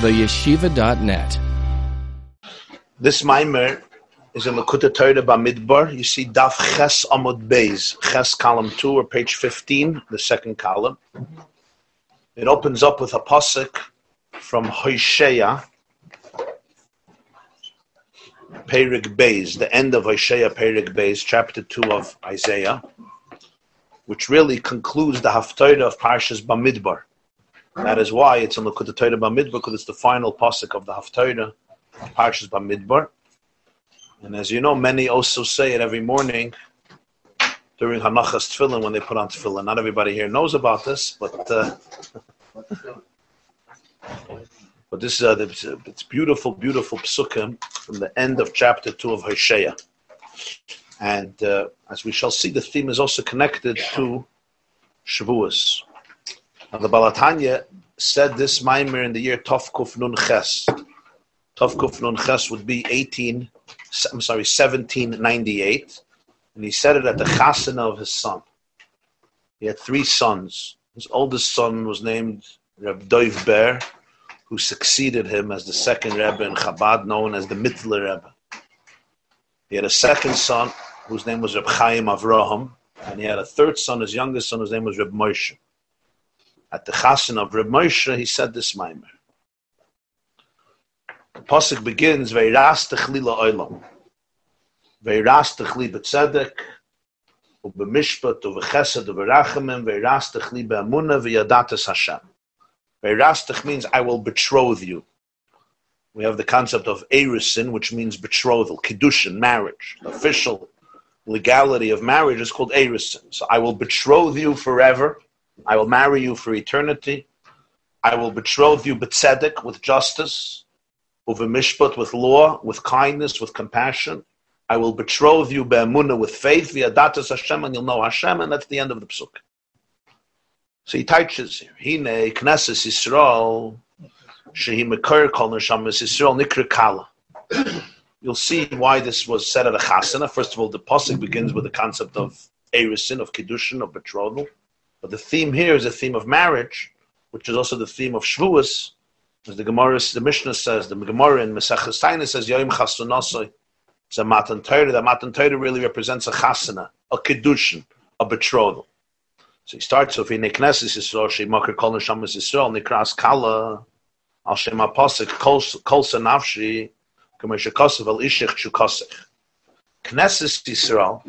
theyeshiva.net. This mimer is in the Kuta Torah Bamidbar. You see Daf Ches Amud Beis, Ches column 2 or page 15, the second column. It opens up with a pasuk from Hosea, Perik Beis, the end of Hosea Perik Beis, chapter 2 of Isaiah, which really concludes the Haftarah of Parshas Bamidbar. That is why it's in the Kuta Torah Bamidbar, because it's the final pasuk of the Haftarah, Parshas Bamidbar. And as you know, many also say it every morning during Hanachas Tefillin when they put on Tefillin. Not everybody here knows about this, but uh, but this is uh, it's beautiful, beautiful psukim from the end of chapter two of Hosea. And uh, as we shall see, the theme is also connected to Shavuos. Now, the Baal Tanya said this Maimer in the year Tovkuf Nun Ches. Tovkuf Nun Ches would be 18, I'm sorry, 1798. And he said it at the chasana of his son. He had three sons. His oldest son was named Reb Doiv Ber, who succeeded him as the second Rebbe in Chabad, known as the Mittler Rebbe. He had a second son, whose name was Reb Chaim Avraham, and he had a third son, his youngest son, whose name was Reb Moshe At the chasen of Reb Moshe, he said this mimer. The pasuk begins, "Veiras techli la'olam." Veiras techli b'tzedek, ובמשפט ובחסד וברחמים, וירס תכלי באמונה וידעתס Hashem. Veirastich means I will betroth you. We have the concept of erisin, which means betrothal, kiddushin, marriage. Official legality of marriage is called erisin. So I will betroth you forever. I will marry you for eternity. I will betroth you betzedek, with justice, uvemishpat, with law, with kindness, with compassion. I will betroth you be'emuna, with faith, via datas Hashem, and you'll know Hashem, and that's the end of the psuk. So he touches here. Hine Knesset Yisrael shehi mekar kol neshamas Yisrael nikra kala. You'll see why this was said at a chasana. First of all, the pasuk begins with the concept of erisin, of kiddushin, of betrothal. But the theme here is a theme of marriage, which is also the theme of Shavuos. As the Gemara, the Mishnah says, the Gemara in Mesachas Taina says, Yoim Chasunasoi. It's a Matan Torah. The Matan Torah really represents a chasana, a kiddushin, a betrothal. So he starts off in Knesset Yisrael, Shemakar Kol Neshamas Yisrael, Nikras Kala, Al Shem HaPosek, Kol Sanavshi, Kamesh Kosev, Al Ishich Chukosech. Knesset Yisrael,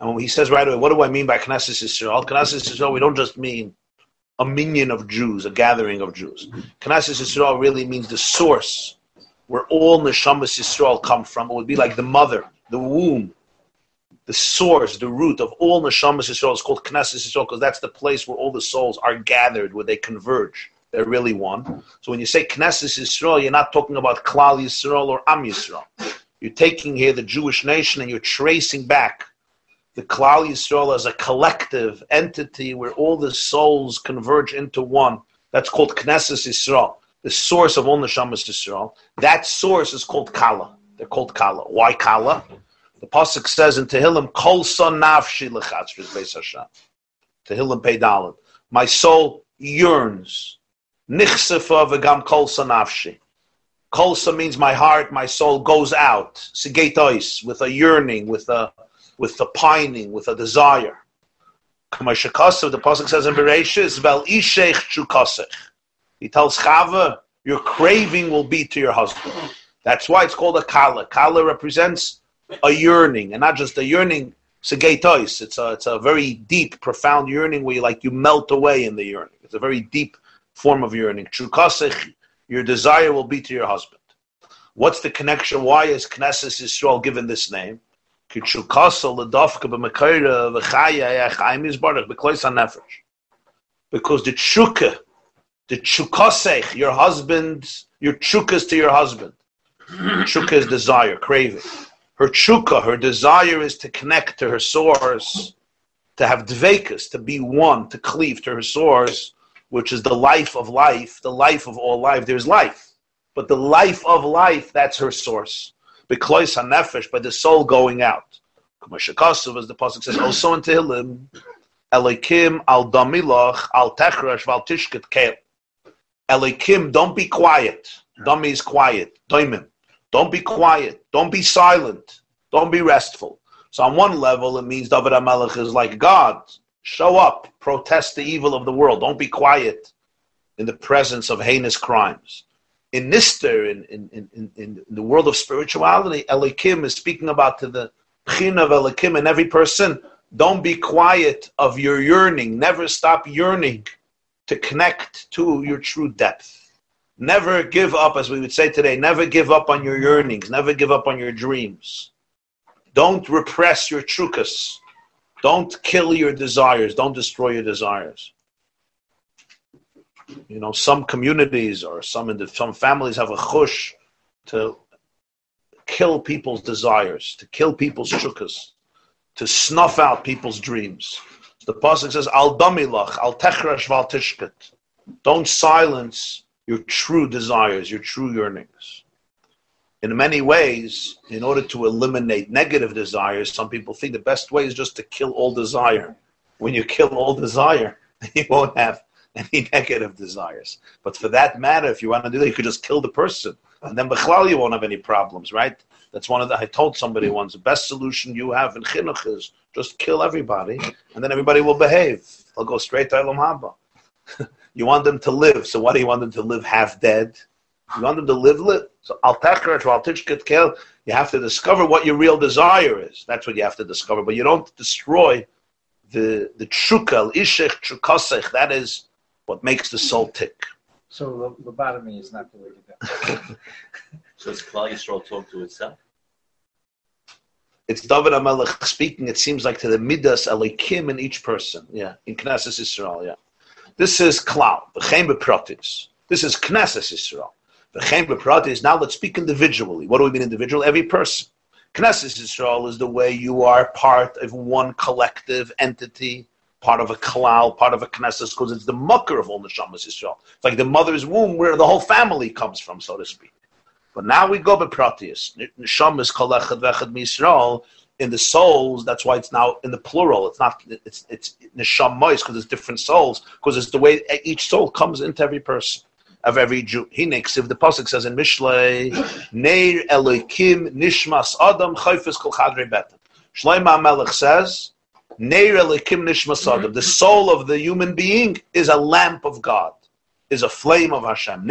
and when he says right away, what do I mean by Knesset Yisrael? Knesset Israel, we don't just mean a minyan of Jews, a gathering of Jews. Knesset Israel really means the source where all Neshamas Yisrael come from. It would be like the mother, the womb, the source, the root of all neshamas Yisrael is called Knesset Yisrael because that's the place where all the souls are gathered, where they converge. They're really one. So when you say Knesset Yisrael, you're not talking about Klal Yisrael or Am Yisrael. You're taking here the Jewish nation and you're tracing back the Klal Yisrael as a collective entity where all the souls converge into one. That's called Knesset Yisrael, the source of all neshamas Yisrael. That source is called Kala. They're called Kala. Why Kala? The pasuk says in Tehillim, "Kol son nafshi lechatzris beis Hashem." Tehillim Peidalim. My soul yearns. Nichsefa v'gam kol son nafshi. Kolsa means my heart, my soul goes out. Sigetois, with a yearning, with a with the pining, with a desire. The pasuk says in Bereshis, "Vel ishech chukasech." He tells Chava, "Your craving will be to your husband." That's why it's called a kala. Kala represents a yearning, and not just a yearning. It's a it's a very deep, profound yearning where you like you melt away in the yearning. It's a very deep form of yearning. Chukasech, your desire will be to your husband. What's the connection? Why is Knesset Yisrael given this name? Because the chukah, the chukasech, your husband, your chukas to your husband. Chukah is desire, craving her chuka, her desire is to connect to her source, to have dvekas, to be one, to cleave to her source, which is the life of life, the life of all life. There's life, but the life of life, that's her source. Beklois hanefesh, by the soul going out. As the pasuk says, also in Tehillim, Elikim al damilach al techrash val tishket keil. Elikim, don't be quiet. Dom is quiet. Doimim. Don't be quiet. Don't be silent. Don't be restful. So on one level, it means David HaMelech is like God. Show up. Protest the evil of the world. Don't be quiet in the presence of heinous crimes. In Nister, in, in, in, in the world of spirituality, Elikim is speaking about to the Chin of Elikim and every person. Don't be quiet of your yearning. Never stop yearning to connect to your true depth. Never give up, as we would say today, never give up on your yearnings, never give up on your dreams. Don't repress your trukas. Don't kill your desires. Don't destroy your desires. You know, some communities or some the, some families have a chush to kill people's desires, to kill people's trukas, to snuff out people's dreams. The pasuk says, "Al damilach, al techrash val tishket." Don't silence your true desires, your true yearnings. In many ways, in order to eliminate negative desires, some people think the best way is just to kill all desire. When you kill all desire, you won't have any negative desires. But for that matter, if you want to do that, you could just kill the person. And then Bechlal, you won't have any problems, right? That's one of the, I told somebody once, the best solution you have in chinuch is just kill everybody, and then everybody will behave. They'll go straight to Elam Haba. You want them to live. So why do you want them to live half dead? You want them to live live. So al al you have to discover what your real desire is. That's what you have to discover. But you don't destroy the the trukal ishech trukasech. That is what makes the soul tick. So the lobotomy is not the way to go. so it's Klal Yisrael talk to itself. It's David HaMelech speaking. It seems like to the midas alikim in each person. Yeah, in Knesset Israel. Yeah. This is Klal, V'chein Bepratis. This is Knesset Yisrael. V'chein Bepratis. Now let's speak individually. What do we mean individual? Every person. Knesset Yisrael is the way you are part of one collective entity, part of a klal, part of a knesset, because it's the mucker of all the neshamas Yisrael. It's like the mother's womb where the whole family comes from, so to speak. But now we go by pratius. Neshamas kolechad vechad Yisrael in the souls. That's why it's now in the plural. It's not. It's it's neshamois because it's different souls. Because it's the way each soul comes into every person of every Jew. He next if the pasuk says in Mishlei, Neir Elokim Nishmas Adam Chayfis Kol Chadrei Betan. Shlomo Melech says, Neir Elokim Nishmas Adam. Mm-hmm. The soul of the human being is a lamp of God, is a flame of Hashem.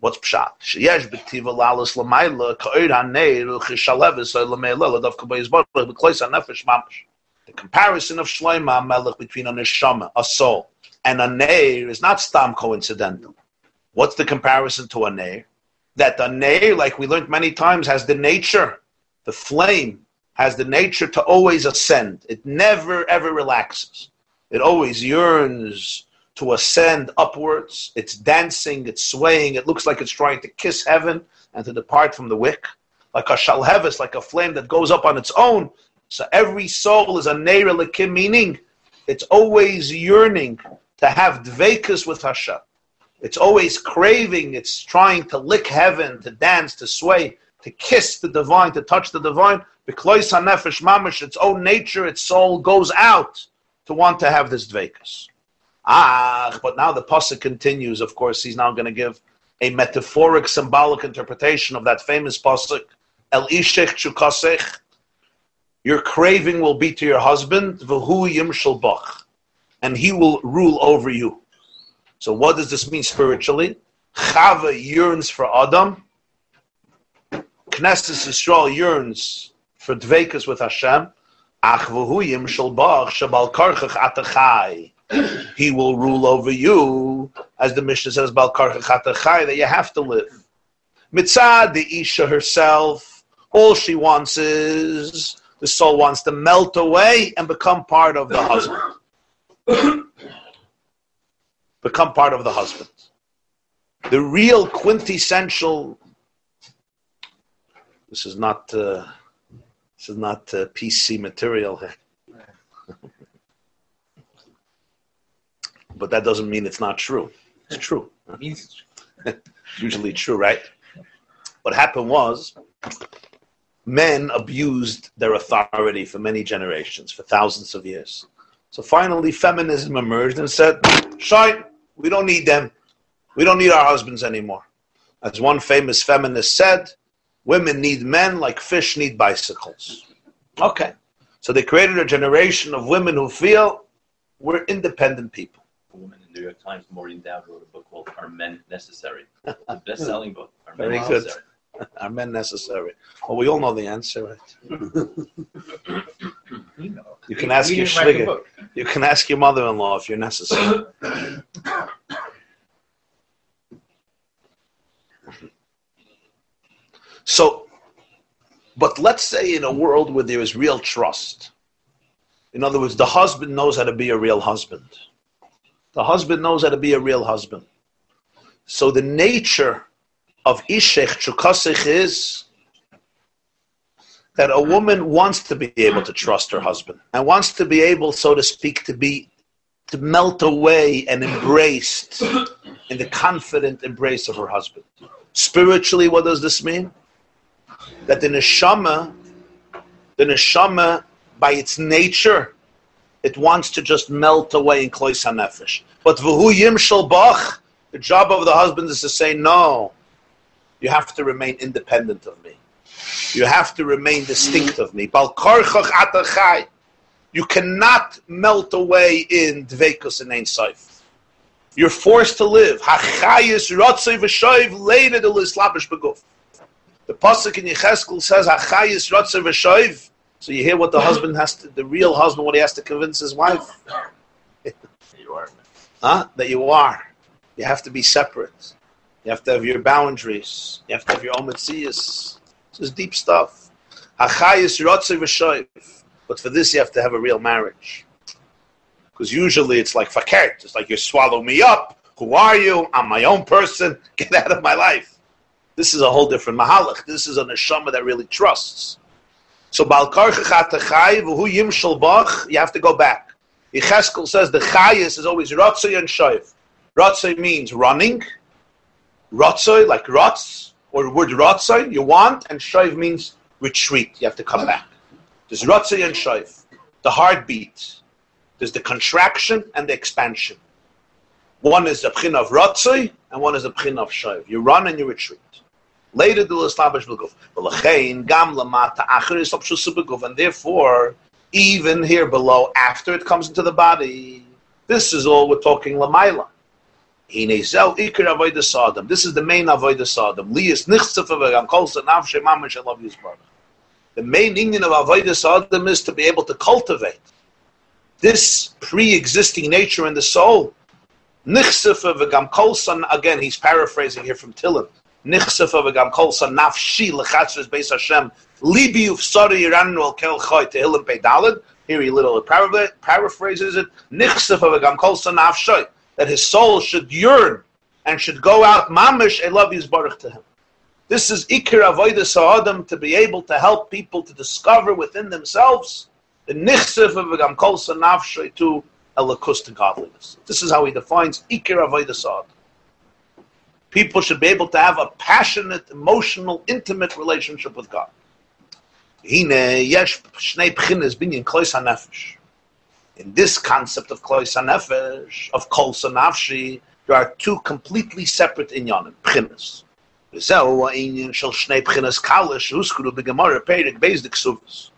What's pshat? Sheyesh b'tiva lalas l'mayla ka'ir haneir l'chishalevis l'meila l'davka b'yizbar l'klois ha'nefesh mamash. The comparison of Shloima Melech between a neshama, a soul, and a neir is not stam coincidental. What's the comparison to a neir? That the neir, like we learned many times, has the nature, the flame has the nature to always ascend. It never ever relaxes. It always yearns to ascend upwards. It's dancing, it's swaying, it looks like it's trying to kiss heaven and to depart from the wick. Like a shalhevis, like a flame that goes up on its own. So every soul is a neira lekim, meaning it's always yearning to have dvekas with Hashem. It's always craving, it's trying to lick heaven, to dance, to sway, to kiss the divine, to touch the divine. Because nefesh mamish, its own nature, its soul goes out to want to have this dvekas. Ah, but now the pasuk continues. Of course, he's now going to give a metaphoric, symbolic interpretation of that famous pasuk. El ishech chukasech. Your craving will be to your husband, v'hu yimshal bach, and he will rule over you. So, what does this mean spiritually? Chava yearns for Adam. Knesset Yisrael yearns for dvekas with Hashem. He will rule over you, as the Mishnah says, that you have to live. Mitzad, the Isha herself, all she wants is the soul wants to melt away and become part of the husband. become part of the husband. The real quintessential. This is not. Uh, this is not uh, PC material but that doesn't mean it's not true. It's true. Usually true, right? What happened was men abused their authority for many generations, for thousands of years. So finally, feminism emerged and said, Shine, we don't need them. We don't need our husbands anymore. As one famous feminist said, women need men like fish need bicycles. Okay. So they created a generation of women who feel we're independent people. A woman in the New York Times, Maureen Dowd, wrote a book called Are Men Necessary? The best selling book. Are Men Very good. Necessary? Are men necessary? Well, we all know the answer, right? You can ask your didn't write the schwieger. book. You can ask your mother-in-law if you're necessary. So, but let's say in a world where there is real trust. In other words, the husband knows how to be a real husband. The husband knows how to be a real husband. So the nature of Ishech Chukasich is that a woman wants to be able to trust her husband and wants to be able, so to speak, to be to melt away and embraced in the confident embrace of her husband. Spiritually, what does this mean? That the neshama, the neshama, by its nature, it wants to just melt away in klois hanefesh. But v'hu bach, the job of the husband is to say, no, you have to remain independent of me. You have to remain distinct of me. You cannot melt away in dveikus and ein soif. You're forced to live. Hachayis beguf. The pasuk in Yecheskel says Hachayis rotzei v'shoiv. So you hear what the husband has to, the real husband, what he has to convince his wife. You are. Huh? That you are. You have to be separate. You have to have your boundaries. You have to have your own mitzvahs. This is deep stuff. Hachayis rotzei v'shoiv. But for this, you have to have a real marriage. Because usually it's like fakert. It's like you swallow me up. Who are you? I'm my own person. Get out of my life. This is a whole different mahalach. This is a neshama that really trusts. So. You have to go back. Yecheskel says the chayis is always rotzoi and shoiv. Rotzoi means running. Rotzoi, like rotz, or word rotzoi, you want, and shoiv means retreat. You have to come back. There's rotzoi and shoiv. The heartbeat. There's the contraction and the expansion. One is the pchin of rotzoi, and one is the pchin of shoiv. You run and you retreat. Later, the establish beguf. V'lachein gam lamata acher is obshus beguf, and therefore, even here below, after it comes into the body, this is all we're talking lamaila. This is the main avodah sadam. Lias nichtzefa v'gam kolsa nafshe mamash elav yisbarach. The main union of avodah sadam is to be able to cultivate this pre-existing nature in the soul. Nichtzefa v'gam kolsa. Again, he's paraphrasing here from Tillim. Nichsefa v'gam kolsa nafshi lechatzres beis Hashem libi yiranu al kel choy tehillim. Here he literally paraphrases it. Nichsefa v'gam kolsa nafshoy that his soul should yearn and should go out mamish love yizbarach to him. This is ikir avodah sa'adam to be able to help people to discover within themselves the nichsefa v'gam kolsa nafshoy to elakus to godliness. This is how he defines ikir avodah sa'adam people should be able to have a passionate, emotional, intimate relationship with God. In this concept of klois hanefesh, of kol sanafshi, there are two completely separate inyanim, diksuvus.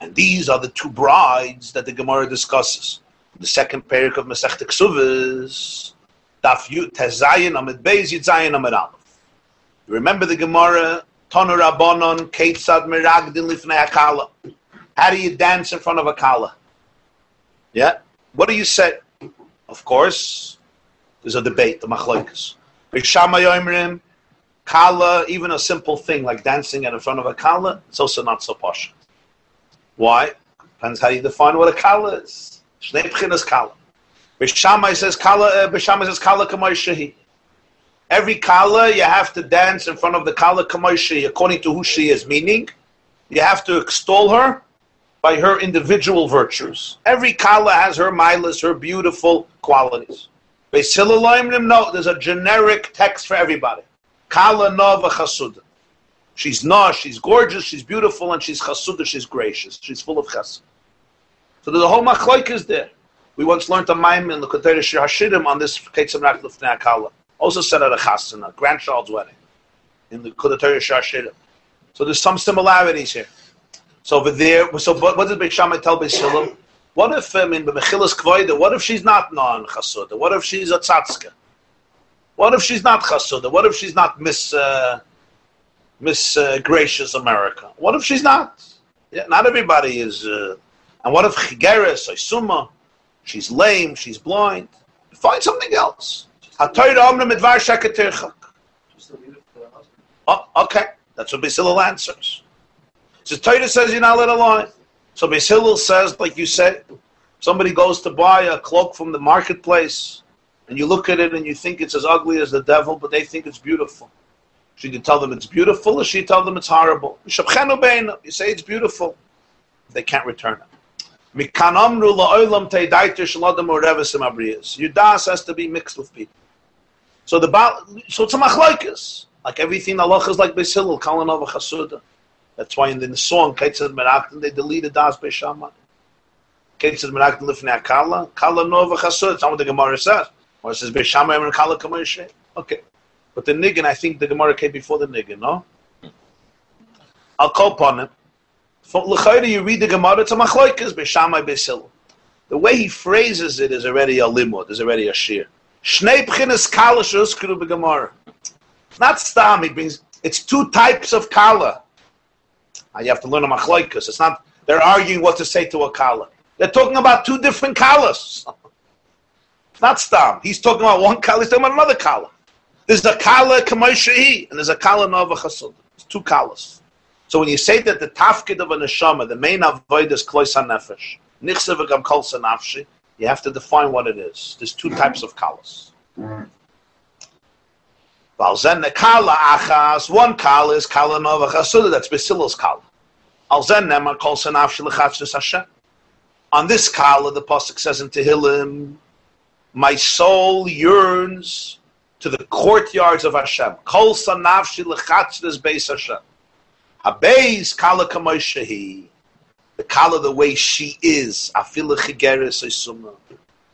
And these are the two brides that the Gemara discusses. The second perik of Masech Ksuvas, Daf Tezayin Amid Beis Yitzayin Amid Aleph. You remember the Gemara, Tonu Rabbanon, Keitzad Miragdin Lifnei Akala. How do you dance in front of a Kala? Yeah? What do you say? Of course, there's a debate, the Machloikas. Rishama Yoimrim, Kala, even a simple thing like dancing in front of a Kala, it's also not so posh. Why? Depends how you define what a Kala is. Shnei Kala. Bishamai says kala. Uh, Bishamai says kala kamoy Every kala you have to dance in front of the kala kamoy according to who she is. Meaning, you have to extol her by her individual virtues. Every kala has her milas, her beautiful qualities. No, there's a generic text for everybody. Kala nova chasuda. She's na, she's gorgeous, she's beautiful, and she's chasuda, she's gracious, she's full of chesed. So the whole machloik is there. We once learned a mime in the Kodesh Shir Hashirim on this Ketzim Rak Lefnei Akala. Also said at a chasana, grandchild's wedding, in the Kudatari Shashira. So there's some similarities here. So over there, so what, what did Beit Shammai tell Beit? What if, I mean, Mechilas Kvoida, what if she's not non chasuda? What if she's a tzatzka? What if she's not chasuda? What if she's not Miss uh, Miss uh, Gracious America? What if she's not? Yeah, not everybody is. Uh, and what if Chigeres or Summa? She's lame, she's blind. Find something else. Oh, okay. That's what Basil answers. So Torah says you're not let alone. So Basil says, like you said, somebody goes to buy a cloak from the marketplace, and you look at it and you think it's as ugly as the devil, but they think it's beautiful. Should you tell them it's beautiful, or should you tell them it's horrible? You say it's beautiful. They can't return it. Yudas has to be mixed with people. So the so it's a machlokes. Like everything, Allah is like Beis Hillel, Kalanova Chasuda. That's why in the song Ketzad Merakton they deleted Das Beishamah. Ketzad Merakton Lifnei Akala, Kala Nova Chasuda. That's not what the Gemara says. Or it says Beishamah and Kala Kamoshe. Okay, but the Niggin, I think the Gemara came before the Niggin. No, I'll call upon him. L'chayda, you read the Gemara, it's a machlokes Beishamah Beis The way he phrases it is already a limud, is already a shir. Shnei b'chinas kala she'uskru b'gemara. Not stam, it means it's two types of kala. Ah, you have to learn a machloikas. It's not, they're arguing what to say to a kala. They're talking about two different kalas. not stam. He's talking about one kala, he's talking about another kala. There's a kala kamoishahi, and there's a kala nova chasud. It's two kalas. So when you say that the tafkid of a neshama, the main avoid is klois nefesh, nichsev v'gam kol nafshi, you have to define what it is. There's two types of kalas. Valzen the kala achas, one kala is kala nova chasuda, that's Basilos kala. Alzen nema kol sanaf shilachatzus Hashem. On this kala, the pasuk says in Tehillim, my soul yearns to the courtyards of Hashem. Kol sanaf shilachatzus beis Hashem. Habeis kala kamoishahi the kala the way she is, afila chigeres isuma,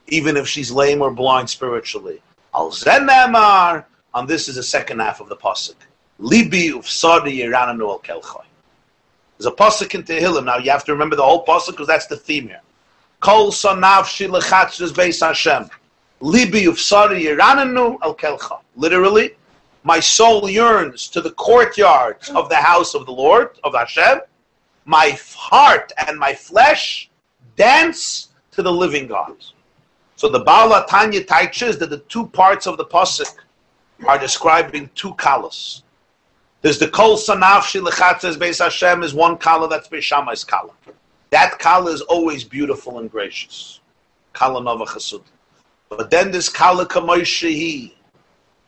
even if she's lame or blind spiritually. Al zenamar, and this is the second half of the pasuk. Libi ufsadi yirananu al kelchoy. There's a pasuk in Tehillim. Now you have to remember the whole pasuk because that's the theme here. Kol sanav shilachatzes beis Hashem. Libi ufsadi yirananu al kelchoy. Literally, my soul yearns to the courtyards of the house of the Lord, of Hashem, my heart and my flesh dance to the living God. So the Baal Tanya teaches that the two parts of the pasuk are describing two kalas. There's the kol sanaf shilachatzes beis Hashem is one kala that's Beishamai's kala. That kala is always beautiful and gracious. Kala nova chasud. But then there's kala kamoy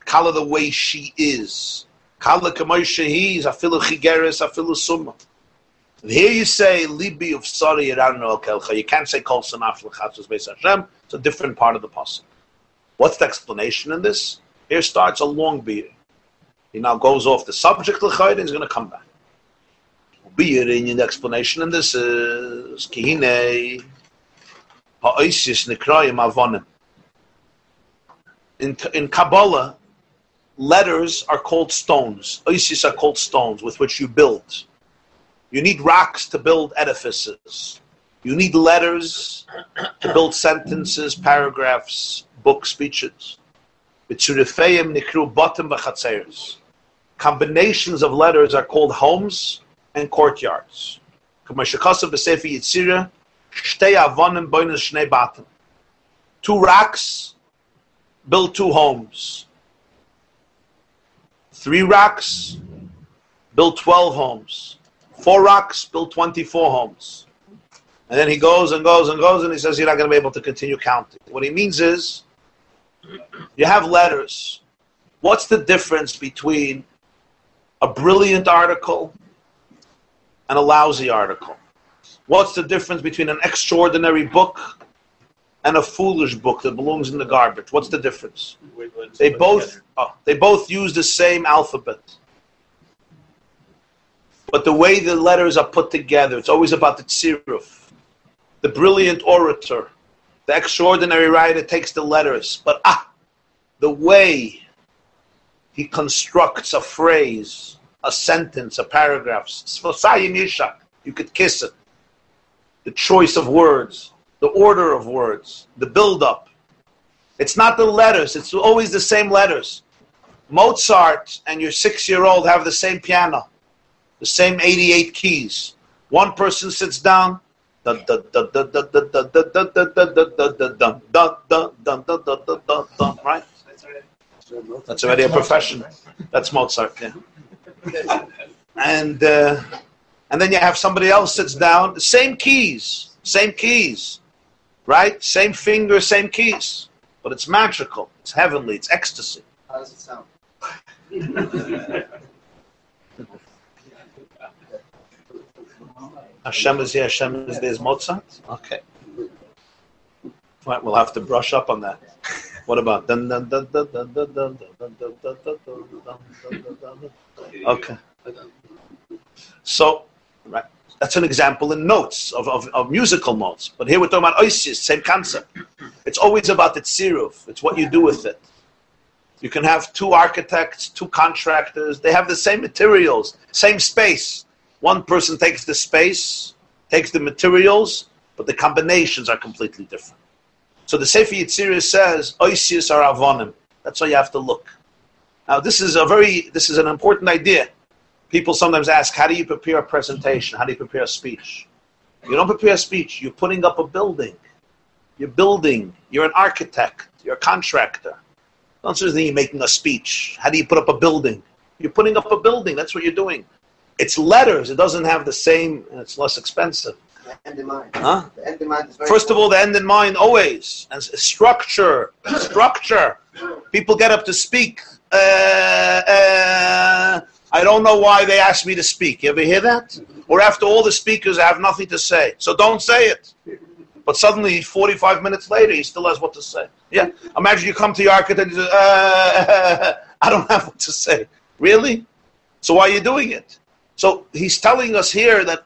kala the way she is. Kala kamoy he is afilu chigeres afilu summa. Here you say libi of sorry irano kelcha. You can't say kol sanaf lechatzos beis Hashem. It's a different part of the pasuk. What's the explanation in this? Here starts a long beer. He now goes off the subject lechayd and he's going to come back. Beer in the explanation in this is kihine ha'oisis nekrayim avonim. In in Kabbalah, letters are called stones. Oisis are called stones with which you build. You need rocks to build edifices. You need letters to build sentences, paragraphs, book speeches. Combinations of letters are called homes and courtyards. Two rocks build two homes. Three rocks build 12 homes. Four rocks built 24 homes. And then he goes and goes and goes and he says, You're not going to be able to continue counting. What he means is, you have letters. What's the difference between a brilliant article and a lousy article? What's the difference between an extraordinary book and a foolish book that belongs in the garbage? What's the difference? They both, oh, they both use the same alphabet. But the way the letters are put together, it's always about the tziruf, the brilliant orator, the extraordinary writer takes the letters. But ah, the way he constructs a phrase, a sentence, a paragraph. You could kiss it. The choice of words, the order of words, the build-up. It's not the letters, it's always the same letters. Mozart and your six-year-old have the same piano, the same 88 keys. One person sits down, right? That's already a profession. That's Mozart, yeah. And uh, and then you have somebody else sits down, same keys, same keys, Right? Same finger, same keys. But it's magical. It's heavenly. It's ecstasy. How does it sound? Hashem is here, Hashem is there is Mozart? Okay. Right, we'll have to brush up on that. What about? Okay. So, right that's an example in notes of, of, of musical notes. But here we're talking about oisius, same concept. It's always about the tziruf. It's what you do with it. You can have two architects, two contractors. They have the same materials, same space. One person takes the space, takes the materials, but the combinations are completely different. So the Sefer Yitzirah says, Oisius are avonim. That's how you have to look. Now this is a very, this is an important idea. People sometimes ask, how do you prepare a presentation? How do you prepare a speech? You don't prepare a speech. You're putting up a building. You're building. You're an architect. You're a contractor. Don't say you're making a speech. How do you put up a building? You're putting up a building. That's what you're doing. It's letters. It doesn't have the same. It's less expensive. The end in mind. Huh? The end in mind is very First of all, the end in mind always. And structure. Structure. People get up to speak. Uh, uh, I don't know why they asked me to speak. You ever hear that? Or after all the speakers, I have nothing to say. So don't say it. But suddenly, 45 minutes later, he still has what to say. Yeah. Imagine you come to your architect and you say, uh, I don't have what to say. Really? So why are you doing it? So he's telling us here that.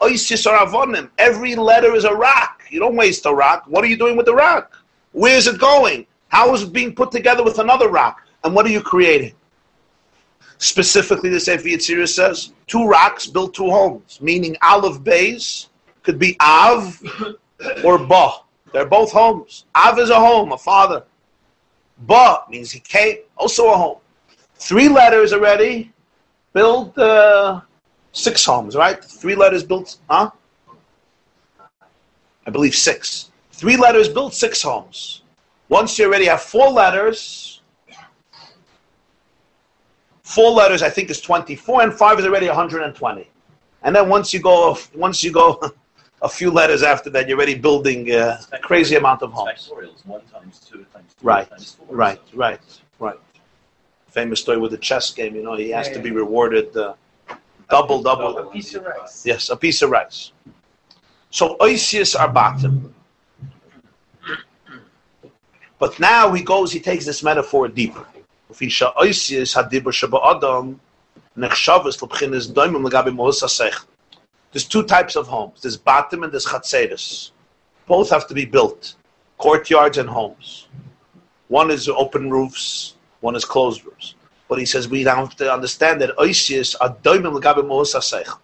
Every letter is a rock. You don't waste a rock. What are you doing with the rock? Where is it going? How is it being put together with another rock? And what are you creating? Specifically, the Sefer Yitzirah says, two rocks build two homes, meaning Aleph Bays could be Av or Ba. They're both homes. Av is a home, a father. Ba means he came, also a home. Three letters already build uh, six homes, right? Three letters built, huh? I believe six. Three letters built six homes. Once you already have four letters, four letters I think is 24, and five is already 120. And then once you go, once you go a few letters after that, you're already building uh, a crazy amount of homes. Factorials, one times two times three Right, times four. Right, So right, right. Famous story with the chess game. You know, he has to be rewarded uh, double, double. A piece of rice. Yes, a piece of rice. So oisius are bottom. But now he goes, he takes this metaphor deeper. Hadibur lebchinis doimim. There's two types of homes. There's bottom and there's chatzeris. Both have to be built. Courtyards and homes. One is open roofs, one is closed roofs. But he says we have to understand that oisius are doimim legabi mohus hasech.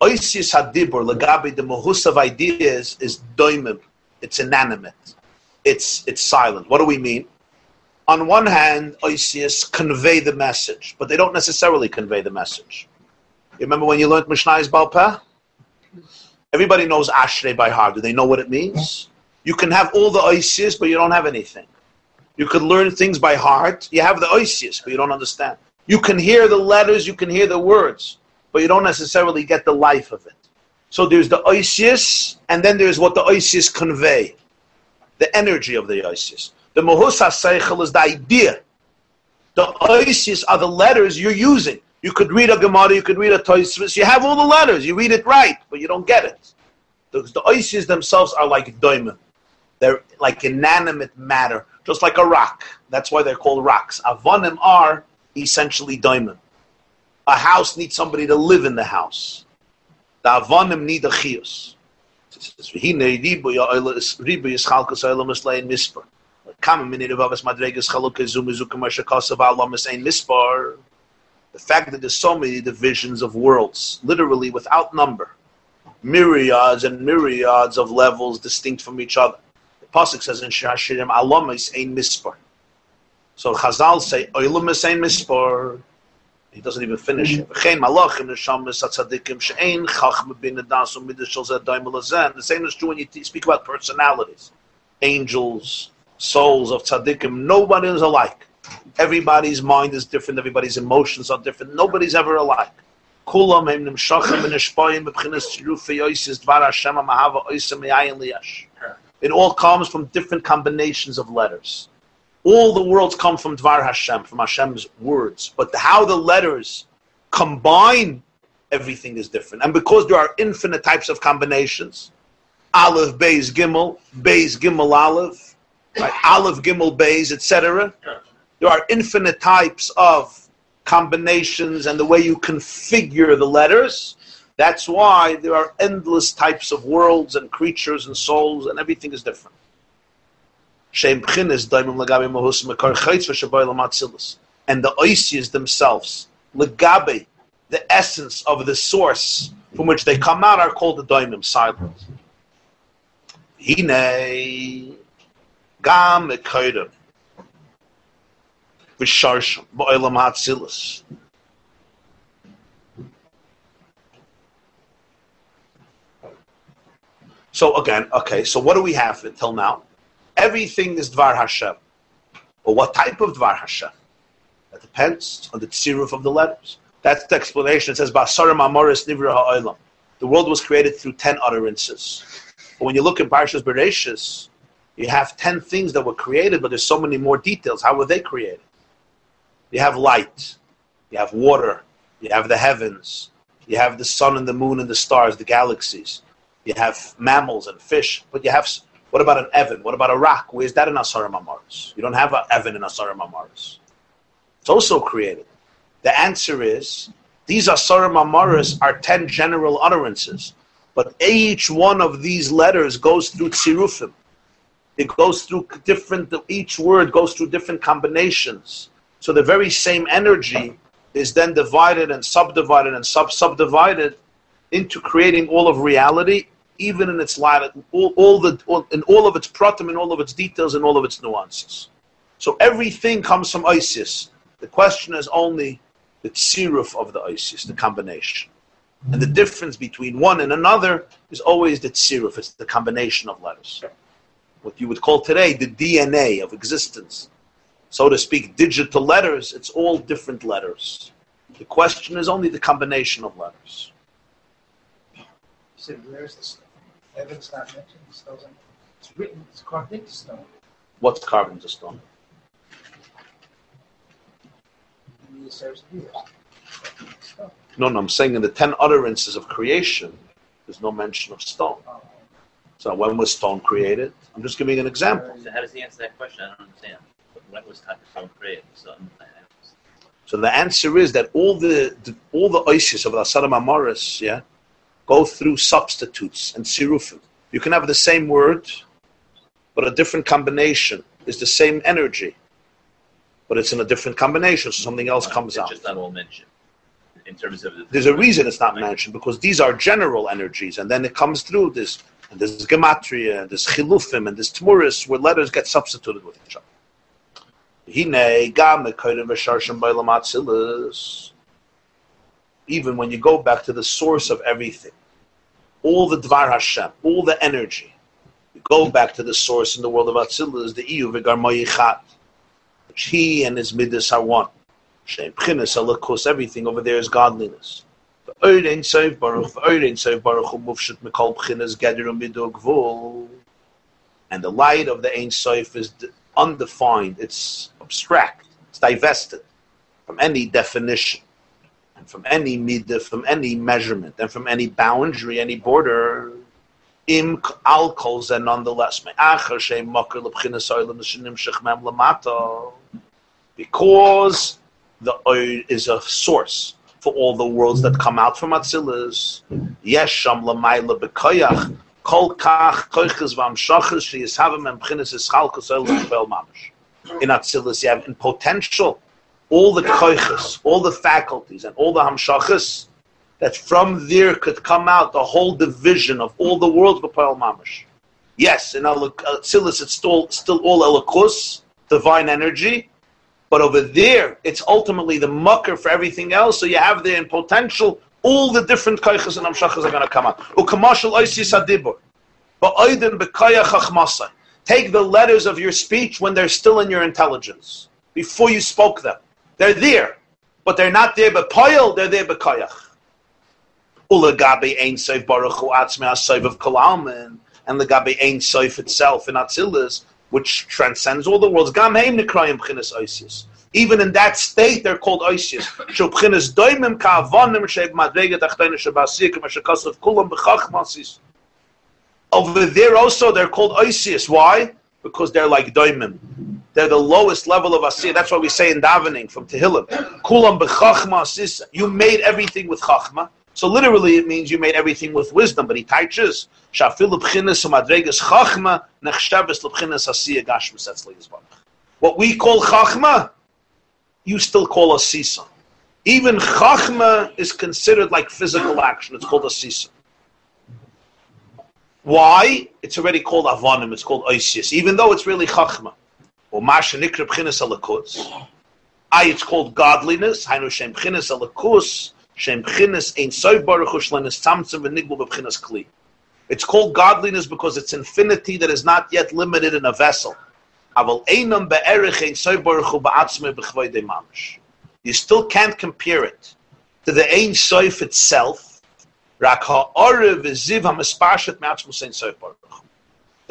Oisius hadibur legabi the mohus of ideas is doimim. It's inanimate. It's it's silent. What do we mean? On one hand, Oisius convey the message, but they don't necessarily convey the message. You remember when you learned Mishnah's Balpeh? Everybody knows Ashrei by heart. Do they know what it means? You can have all the Oisius, but you don't have anything. You could learn things by heart. You have the Oisius, but you don't understand. You can hear the letters, you can hear the words, but you don't necessarily get the life of it. So there's the Oisius, and then there's what the Oisius convey, the energy of the Oisius. The Mohus HaSeichel is the idea. The Oisius are the letters you're using. You could read a Gemara, you could read a Tosfos, you have all the letters, you read it right, but you don't get it. The, the Oisius themselves are like doimim. They're like inanimate matter, just like a rock. That's why they're called rocks. Avonim are essentially doimim. A house needs somebody to live in the house. The avonim need a chiyus. The fact that there's so many divisions of worlds, literally without number, myriads and myriads of levels distinct from each other. The pasuk says in Shashirim alamas ein mispar. So Chazal say oilam ein mispar. He doesn't even finish it. V'chein malachim. The same is true when you speak about personalities. Angels, souls of tzaddikim, nobody is alike. Everybody's mind is different, everybody's emotions are different, nobody's ever alike. It all comes from different combinations of letters. All the worlds come from Dvar Hashem, from Hashem's words. But how the letters combine, everything is different. And because there are infinite types of combinations, Aleph, Beis, Gimel, Beis, Gimel, Aleph, right? Aleph, Gimel, Beis, etc. There are infinite types of combinations and the way you configure the letters. That's why there are endless types of worlds and creatures and souls, and everything is different. And the Oisias themselves, the essence of the source from which they come out, are called the Daimim, silent. Hine Gam V'Sharshim B'Olam Hatzilus. So again, okay, so what do we have until now? Everything is Dvar Hashem. But what type of Dvar Hashem? That depends on the tziruf of the letters. That's the explanation. It says, Basarim Amoris Nivra Ha'olam. The world was created through ten utterances. But when you look at Parshas Bereshis, you have ten things that were created, but there's so many more details. How were they created? You have light, you have water, you have the heavens, you have the sun and the moon and the stars, the galaxies. You have mammals and fish, but you have what about an Evan? What about a rock? Where's that in Asara Mamaris? You don't have an Evan in Asara Mamaris. It's also created. The answer is these Asara Mamaris are ten general utterances, but each one of these letters goes through tzirufim. It goes through different. Each word goes through different combinations. So the very same energy is then divided and subdivided and sub subdivided into creating all of reality even in its light, all, all the all, in all of its pratim, in all of its details, and all of its nuances. So everything comes from Isis. The question is only the tziruf of the Isis, the combination. And the difference between one and another is always the tziruf, it's the combination of letters. What you would call today the DNA of existence. So to speak, digital letters, it's all different letters. The question is only the combination of letters. You said, where's the stone? Heaven's not mentioned, stone's It's written, it's carved into stone. What's carved into stone? And it serves to be there. Stone. No, no, I'm saying in the ten utterances of creation, there's no mention of stone. Oh. So when was stone created? I'm just giving an example. So how does he answer that question? I don't understand. When was stone created? So, um, So the answer is that all the, the all the oisius of the Asaram Amoris, yeah, go through substitutes and tzirufim. You can have the same word, but a different combination is the same energy, but it's in a different combination, so something else comes out. just not all mentioned in terms of the. There's a reason it's not mentioned because these are general energies, and then it comes through this. And there's gematria, and there's chilufim, and there's tmuris, where letters get substituted with each other. Even when you go back to the source of everything, all the dvar Hashem, all the energy, you go back to the source in the world of Atzilus, the iyu v'garmoyichat, which he and his midas are one. Everything over there is godliness. V'oid ein baruch, v'oid ein baruch hu mikol Pchinas geder gvul. And the light of the Ein Sof is undefined, it's abstract, it's divested from any definition, and from any midah, from any measurement, and from any boundary, any border. Im k- al kol ze nonetheless. Because the oil is a source for all the worlds that come out from Atzilus. Yes, sham lamayla bekoyach kol kach koiches v'amshachas sheyishavim em b'chinas eschalkus el l'chvel mamish. In Atzilus, you have in potential all the koiches, all the faculties, and all the hamshachas, that from there could come out the whole division of all the worlds b'poel mamish. Yes, in Atzilus it's still, still all elikus, divine energy, but over there it's ultimately the mucker for everything else, so you have there in potential all the different koiches and hamshachas are going to come out. Ukamashal oisis adibur. Ba'oiden b'kaya chachmasa. Take the letters of your speech when they're still in your intelligence, before you spoke them. They're there, but they're not there b'poil, they're there b'kayach. Ulagabe ein soif baruch hu atzme ha-soif of kolalmen, and the gabe ein soif itself in Atzilus, which transcends all the worlds. Even in that state, they're called oisius. Over there also, they're called oisius. Why? Because they're like doimim. They're the lowest level of asiyah. That's what we say in davening from Tehillim. You made everything with chachma. So literally, it means you made everything with wisdom. But he teaches shafilu b'chinas umadregas chachma nechshavas l'bchinas asiyah gashmas etzli What we call chachma, you still call a sisa. Even chachma is considered like physical action. It's called a sisa. Why? It's already called avonim. It's called oisius, even though it's really chachma. Or masha nikra b'chinas alakus. I, it's called godliness. Hainu shem b'chinas alakus. It's called godliness because it's infinity that is not yet limited in a vessel. You still can't compare it to the Ein Sof itself. The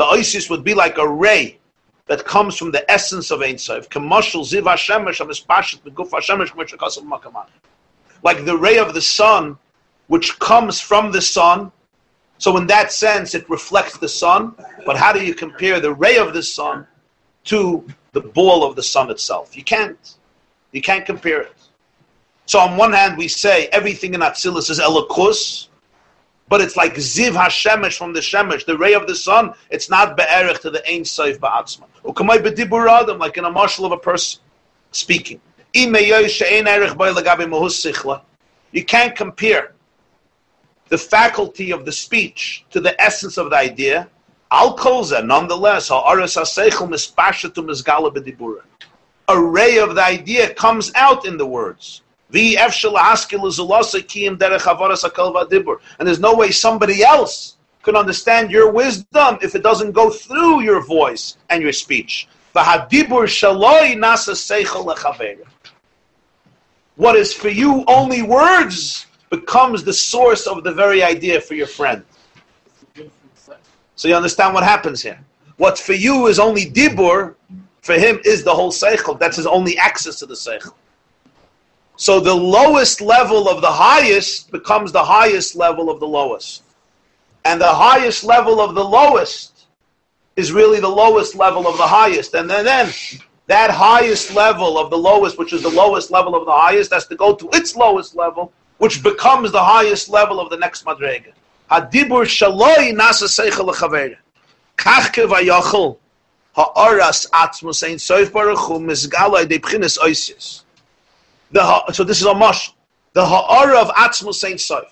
oisius would be like a ray that comes from the essence of Ein Sof. Like the ray of the sun, which comes from the sun. So in that sense, it reflects the sun. But how do you compare the ray of the sun to the ball of the sun itself. You can't. You can't compare it. So on one hand, we say everything in Atzilus is Elokus, but it's like Ziv Hashemesh from the Shemesh, the ray of the sun. It's not Be'erich to the Ein Seif Ba'atzma. Ukamay B'dibur Adam, like in a marshal of a person speaking. You can't compare the faculty of the speech to the essence of the idea Al kolza, nonetheless. A ray of the idea comes out in the words. And there's no way somebody else can understand your wisdom if it doesn't go through your voice and your speech. What is for you only words becomes the source of the very idea for your friend. So you understand what happens here. What for you is only dibur, for him is the whole seichel. That's his only access to the seichel. So the lowest level of the highest becomes the highest level of the lowest. And the highest level of the lowest is really the lowest level of the highest. And then, then that highest level of the lowest, which is the lowest level of the highest, has to go to its lowest level, which becomes the highest level of the next madrega. Hadibur shaloi nasa seichel lechaver. Kach kevayachol ha'aras atzmus ein soif baruch hu mizgalai de pchinis oisius. The so this is a mush. The ha'ara of atzmus ein soif.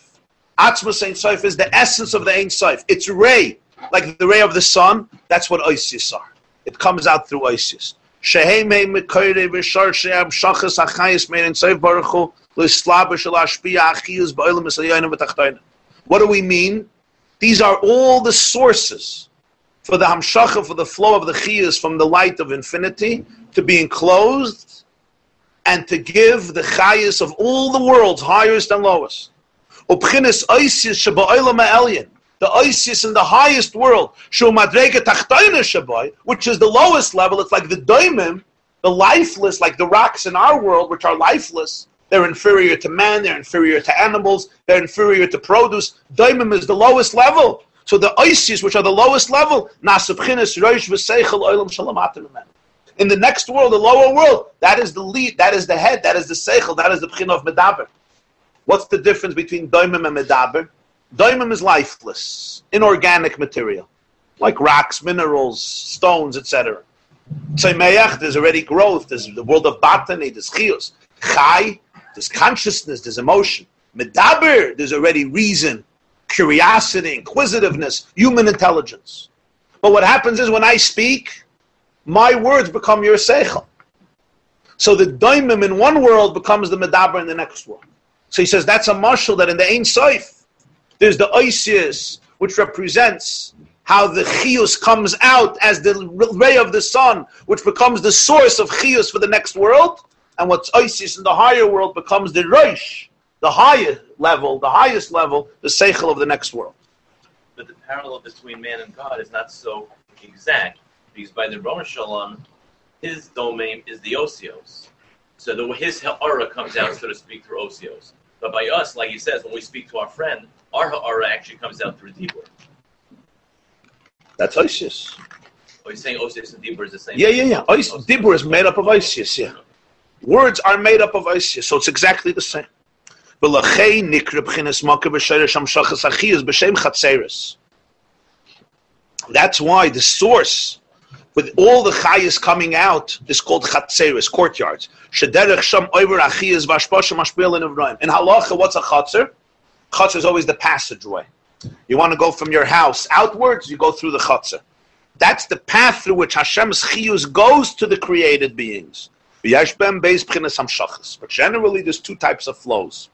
Atzmus ein soif is the essence of the ein soif. It's ray, like the ray of the sun. That's what oisius are. It comes out through oisius. Shehem hei mekoyre v'shar she'am shachas achayis mein ein soif baruch hu l'slaber shel ashpiyah achiyus ba'olam v'tachtoinim. What do we mean? These are all the sources for the hamshacha, for the flow of the chiyas from the light of infinity to be enclosed and to give the chayas of all the worlds, highest and lowest. Oisis the oisis in the highest world, which is the lowest level. It's like the doimim, the lifeless, like the rocks in our world, which are lifeless. They're inferior to man, they're inferior to animals, they're inferior to produce. Daimim is the lowest level. So the oisius, which are the lowest level, in the next world, the lower world, that is the lead, that is the head, that is the seichel, that is the pchin of medaber. What's the difference between daimim and medaber? Daimim is lifeless, inorganic material, like rocks, minerals, stones, etc. Tzemeyach, there's already growth. There's the world of botany. There's chios. Chai, there's consciousness. There's emotion. Medaber, there's already reason, curiosity, inquisitiveness, human intelligence. But what happens is when I speak, my words become your seichel. So the daimim in one world becomes the medaber in the next world. So he says that's a marshal that in the Ein Soif, there's the oisius, which represents how the chius comes out as the ray of the sun, which becomes the source of chius for the next world, and what's oisius in the higher world becomes the Rosh, the higher level, the highest level, the seichel of the next world. But the parallel between man and God is not so exact because by the Rosh Shalom, his domain is the Osios. So the, his aura comes out, so to speak, through Osios. But by us, like he says, when we speak to our friend, our ha'ara actually comes out through Dibur. That's oisius. Oh, he's saying Osios and Dibur is the same. Yeah, yeah, yeah. Is- Dibur is made up of oisius, yeah. Words are made up of oisius, so it's exactly the same. V'lachei nikra b'chinas makar b'shayrish hamshachas achiyas b'shem chatzeres. That's why the source, with all the chayas coming out, is called chatzeres, courtyards. Shederech sham oiver achiyas v'ashpashim ashpil in In halacha, what's a chatzer? Chatzer is always the passageway. You want to go from your house outwards, you go through the chatzer. That's the path through which Hashem's chiyus goes to the created beings. But generally, there's two types of flows.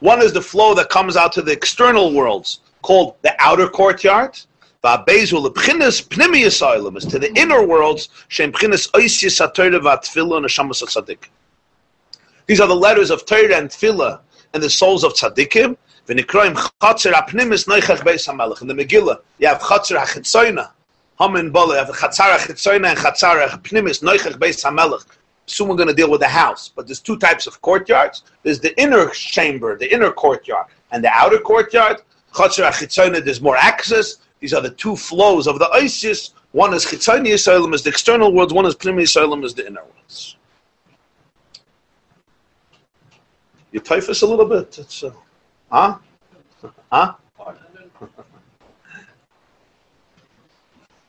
One is the flow that comes out to the external worlds, called the outer courtyard. Is to the inner worlds, shem b'chinas ois yisatayra v'atfila and hashamas tzaddik. These are the letters of Torah and Tefillah and the souls of tzaddikim. In the Megillah, you have chatzer achitzayna. Haman Bola, you have Chatzara Chitzoyna and Chatzara Pnimis, Noichach Beis HaMelech. Soon we're going to deal with the house. But there's two types of courtyards. There's the inner chamber, the inner courtyard, and the outer courtyard. Chatzara Chitzoyna, there's more access. These are the two flows of the oisius. One is Chitzoyna Yisraelim is the external worlds, one is Pnimi Yisraelim is the inner worlds. You typhus a little bit. It's, uh, huh? Huh?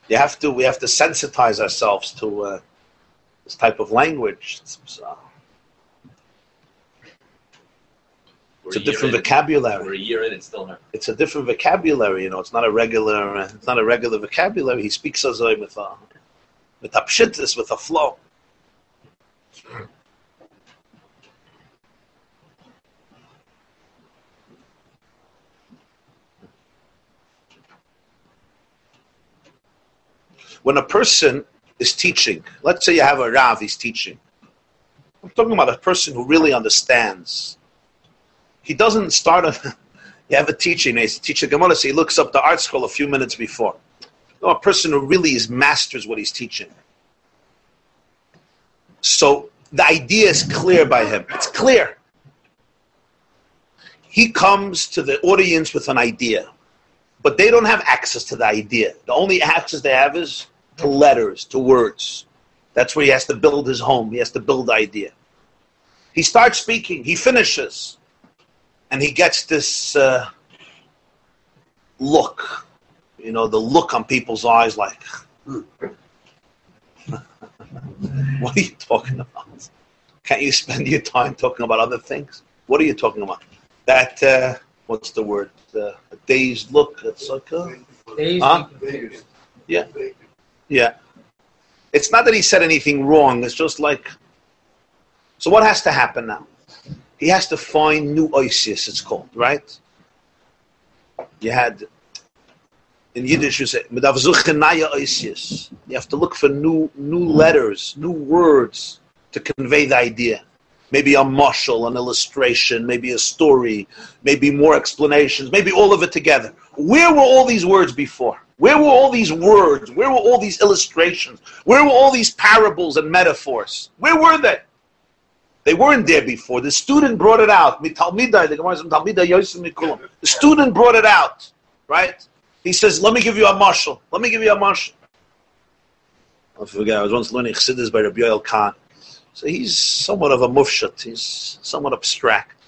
you have to we have to sensitize ourselves to uh, this type of language. It's, uh, it's a different in. We're vocabulary. a year in, it's still hard. It's a different vocabulary. You know, it's not a regular. Uh, it's not a regular vocabulary. He speaks as with a with a pshittis, with a flow. When a person is teaching, let's say you have a Rav, he's teaching. I'm talking about a person who really understands. He doesn't start a, you have a teaching, he's teaching Gemara, so he looks up the ArtScroll a few minutes before. No, a person who really is masters what he's teaching. So the idea is clear by him. It's clear. He comes to the audience with an idea, but they don't have access to the idea. The only access they have is to letters, to words. That's where he has to build his home. He has to build idea. He starts speaking. He finishes, and he gets this uh, look. You know, the look on people's eyes, like, "Hmm." what are you talking about? Can't you spend your time talking about other things? What are you talking about? That uh, what's the word? Uh, a dazed look. It's like a, Days Huh? Yeah. Yeah. It's not that he said anything wrong. It's just like. So what has to happen now? He has to find new oisius, it's called, right? You had. In Yiddish, you say, "Mit avzuchen. You have to look for new, new letters, new words to convey the idea. Maybe a marshal, an illustration, maybe a story, maybe more explanations, maybe all of it together. Where were all these words before? Where were all these words? Where were all these illustrations? Where were all these parables and metaphors? Where were they? They weren't there before. The student brought it out. The student brought it out, right? He says, "Let me give you a marshal. Let me give you a marshal." I forget. I was once learning Chassidus by Rabbi Yoel Kahn. So he's somewhat of a mufshat. He's somewhat abstract.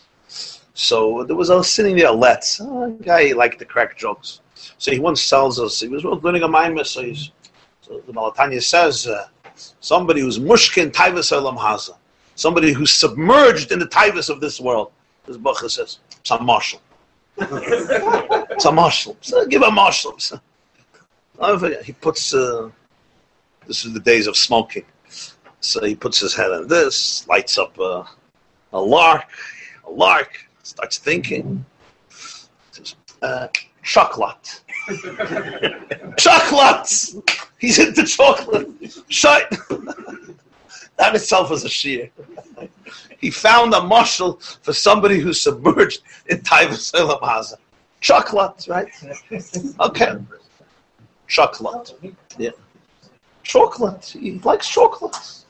So there was a sitting there, let's a guy he liked to crack jokes. So he once tells us he was learning a mimer. So, he's, so the Baal Tanya says uh, somebody who's mushkin taivas olam haza, somebody who's submerged in the taivas of this world. This Bacha says, some marshal. some marshal. So give a marshal. So, he puts. Uh, this is the days of smoking. So he puts his head in this, lights up a lark, a lark, starts thinking. Says, uh, chocolate. chocolate! He's into chocolate. Shut! that itself is a shear. He found a marshal for somebody who's submerged in Taivas Elam Haza. Chocolate, right? Okay. Chocolate. Yeah. Chocolate. He likes chocolate.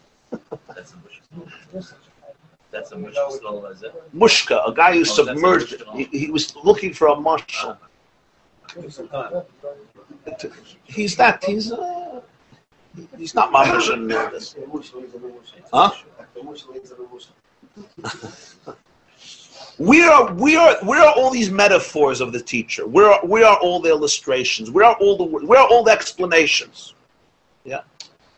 That's a mush. That's a mush still, is it? Mushka, a guy who Oh, submerged. He, he was looking for a marshal. He's that. He's uh, he's not mamish in this. Huh? We are we are where are all these metaphors of the teacher? Where are where are all the illustrations? Where are all the where are all the explanations? Yeah,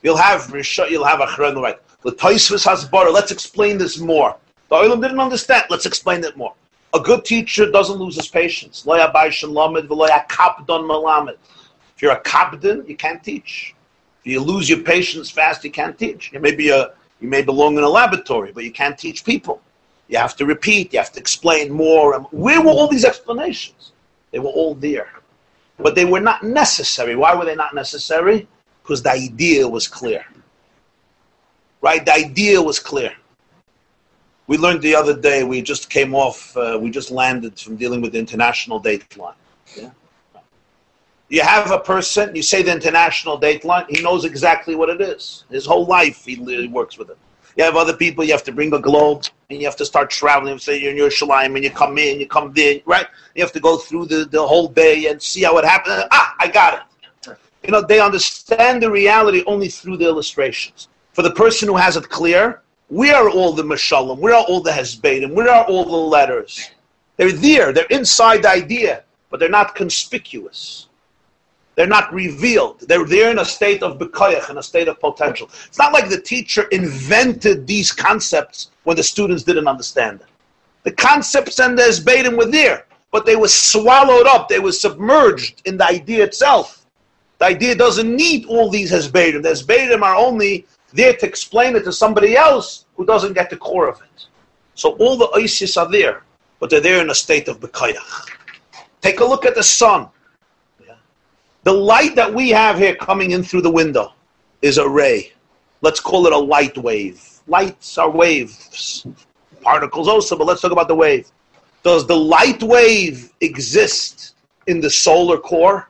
you'll have you'll have Achron right. The Taisvis has bar. Let's explain this more. The Olam didn't understand. Let's explain it more. A good teacher doesn't lose his patience. If you're a kapdan, you can't teach. If you lose your patience fast, you can't teach. You may be a you may belong in a laboratory, but you can't teach people. You have to repeat. You have to explain more. Where were all these explanations? They were all there, but they were not necessary. Why were they not necessary? Because the idea was clear. Right? The idea was clear. We learned the other day. We just came off. Uh, we just landed from dealing with the international date line. Yeah. You have a person. You say the international date line. He knows exactly what it is. His whole life, he, li- works with it. You have other people. You have to bring a globe, and you have to start traveling. Say you're in your Yerushalayim, and you come in, you come there, right? You have to go through the, the whole day and see how it happened. Ah, I got it. You know, they understand the reality only through the illustrations. For the person who has it clear, we are all the mashalim? we are all the hesbadim? we are all the letters? They're there. They're inside the idea, but they're not conspicuous. They're not revealed. They're there in a state of bekoyach, in a state of potential. It's not like the teacher invented these concepts when the students didn't understand them. The concepts and the hesbadim were there, but they were swallowed up. They were submerged in the idea itself. The idea doesn't need all these hesbadim. The hesbadim are only there to explain it to somebody else who doesn't get the core of it. So all the oisius are there, but they're there in a state of bekayach. Take a look at the sun. The light that we have here coming in through the window is a ray. Let's call it a light wave. Lights are waves. Particles also, but let's talk about the wave. Does the light wave exist in the solar core?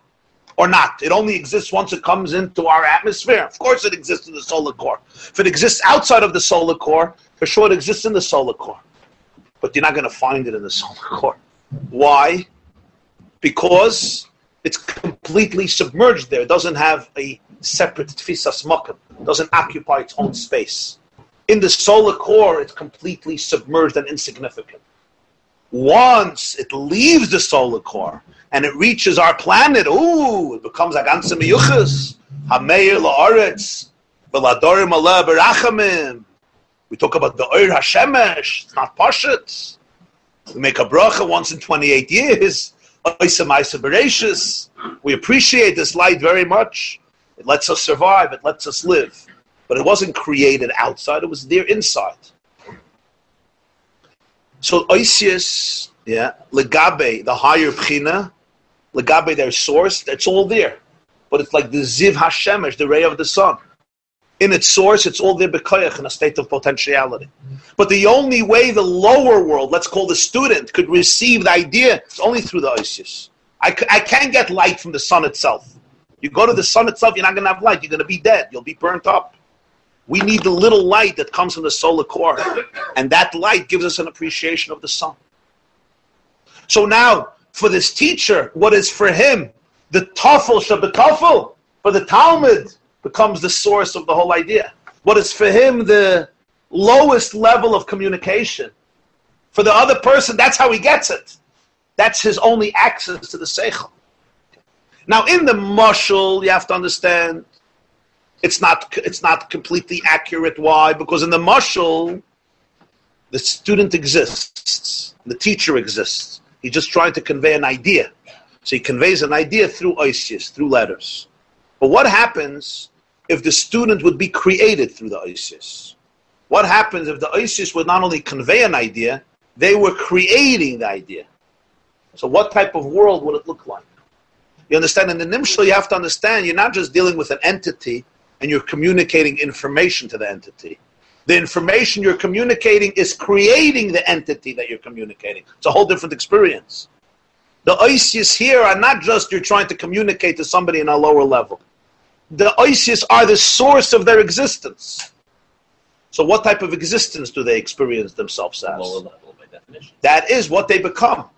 Or not. It only exists once it comes into our atmosphere. Of course, it exists in the solar core. If it exists outside of the solar core, for sure it exists in the solar core. But you're not going to find it in the solar core. Why? Because it's completely submerged there. It doesn't have a separate tfisas makom. It doesn't occupy its own space. In the solar core, it's completely submerged and insignificant. Once it leaves the solar core, and it reaches our planet, ooh, it becomes a ganze miyuchas, hameir la'aretz, v'ladorim ala berachamim. We talk about the Oir Hashemesh, it's not Pashut. We make a bracha once in 28 years. We appreciate this light very much. It lets us survive, it lets us live. But it wasn't created outside, it was there inside. So Oisius, yeah, Legabe, the higher Pchina, Legabe, their source, it's all there. But it's like the Ziv Hashemesh, the ray of the sun. In its source, it's all there bekoyach in a state of potentiality. But the only way the lower world, let's call the student, could receive the idea is only through the oisius. I, I can't get light from the sun itself. You go to the sun itself, you're not going to have light. You're going to be dead. You'll be burnt up. We need the little light that comes from the solar core. And that light gives us an appreciation of the sun. So now, for this teacher, what is for him the tafel shabbatafel for the talmid becomes the source of the whole idea. What is for him the lowest level of communication. For the other person, that's how he gets it. That's his only access to the seichel. Now, in the mushal, you have to understand it's not it's not completely accurate. Why? Because in the mushal, the student exists, the teacher exists. He's just trying to convey an idea. So he conveys an idea through oisius, through letters. But what happens if the student would be created through the oisius? What happens if the oisius would not only convey an idea, they were creating the idea? So what type of world would it look like? You understand? In the Nimshal, you have to understand you're not just dealing with an entity and you're communicating information to the entity. The information you're communicating is creating the entity that you're communicating. It's a whole different experience. The oisius here are not just you're trying to communicate to somebody in a lower level. The oisius are the source of their existence. So, what type of existence do they experience themselves as? Lower level by definition. That is what they become.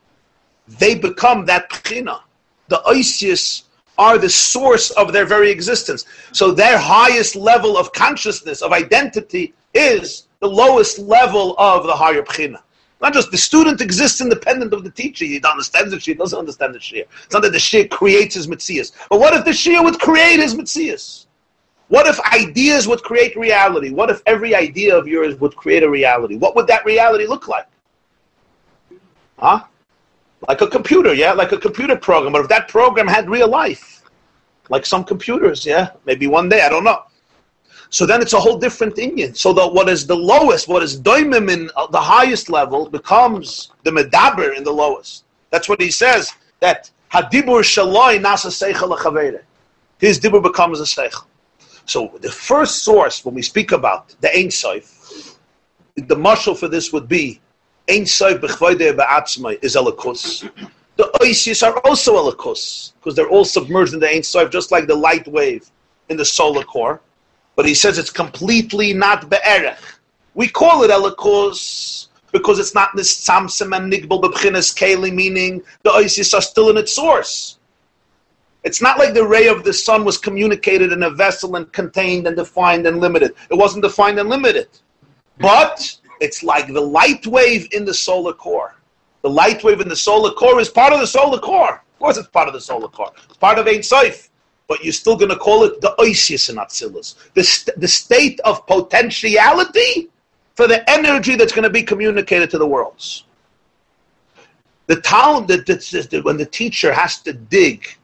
They become that pchina. The oisius are the source of their very existence. So their highest level of consciousness, of identity, is the lowest level of the higher pchina. Not just the student exists independent of the teacher. He understands the shia, doesn't understand the shia. It's not that the shia creates his mitzias. But what if the shia would create his mitzias? What if ideas would create reality? What if every idea of yours would create a reality? What would that reality look like? Huh? Like a computer, yeah? Like a computer program. But if that program had real life, like some computers, yeah? Maybe one day, I don't know. So then it's a whole different inyan. So that what is the lowest, what is doimim in uh, the highest level becomes the medaber in the lowest. That's what he says, that hadibur shaloi nasa seichel His dibur becomes a seichel. So the first source, when we speak about the Ein the marshal for this would be Ein Sof b'chvoideh ba'atzmai is elikus. The Oisius are also elikus, because they're all submerged in the Ein just like the light wave in the solar core. But he says it's completely not be'erech. We call it elikus because it's not this and nigbal b'bchinas keli, meaning the Oisius are still in its source. It's not like the ray of the sun was communicated in a vessel and contained and defined and limited. It wasn't defined and limited. But it's like the light wave in the solar core. The light wave in the solar core is part of the solar core. Of course, it's part of the solar core. It's part of Ein Sof. But you're still going to call it the Oisius in Atzilus. The, st- the state of potentiality for the energy that's going to be communicated to the worlds. The town that, that when the teacher has to dig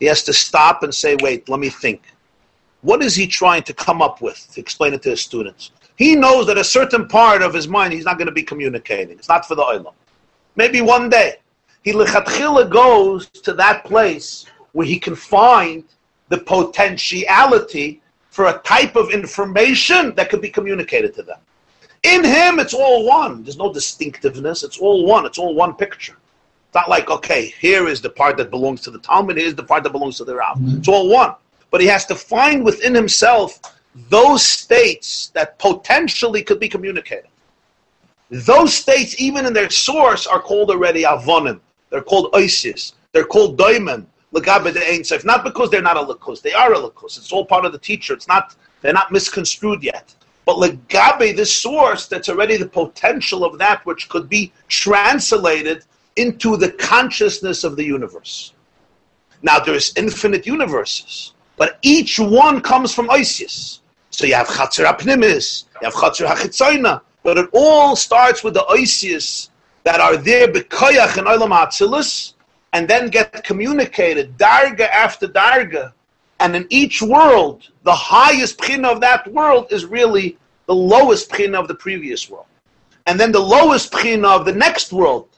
he has to stop and say, wait, let me think. What is he trying to come up with to explain it to his students? He knows that a certain part of his mind he's not going to be communicating. It's not for the oilam. Maybe one day. He lechatchila goes to that place where he can find the potentiality for a type of information that could be communicated to them. In him, it's all one. There's no distinctiveness. It's all one. It's all one picture It's not like, okay, here is the part that belongs to the talmid, here's the part that belongs to the Rav. Mm-hmm. It's all one. But he has to find within himself those states that potentially could be communicated. Those states, even in their source, are called already avonim. They're called oisis. They're called doimen. Sof. Not because they're not a lakus. They are a lakus. It's all part of the teacher. It's not. They're not misconstrued yet. But legabe, this source that's already the potential of that which could be translated into the consciousness of the universe. Now there's infinite universes, but each one comes from oisius. So you have Chatzar Apnimis, you have Chatzar Hachitzaina, but it all starts with the oisius that are there Bekoyach and Olam Atzilus, and then get communicated darga after darga. And in each world, the highest pchina of that world is really the lowest pchina of the previous world. And then the lowest pchina of the next world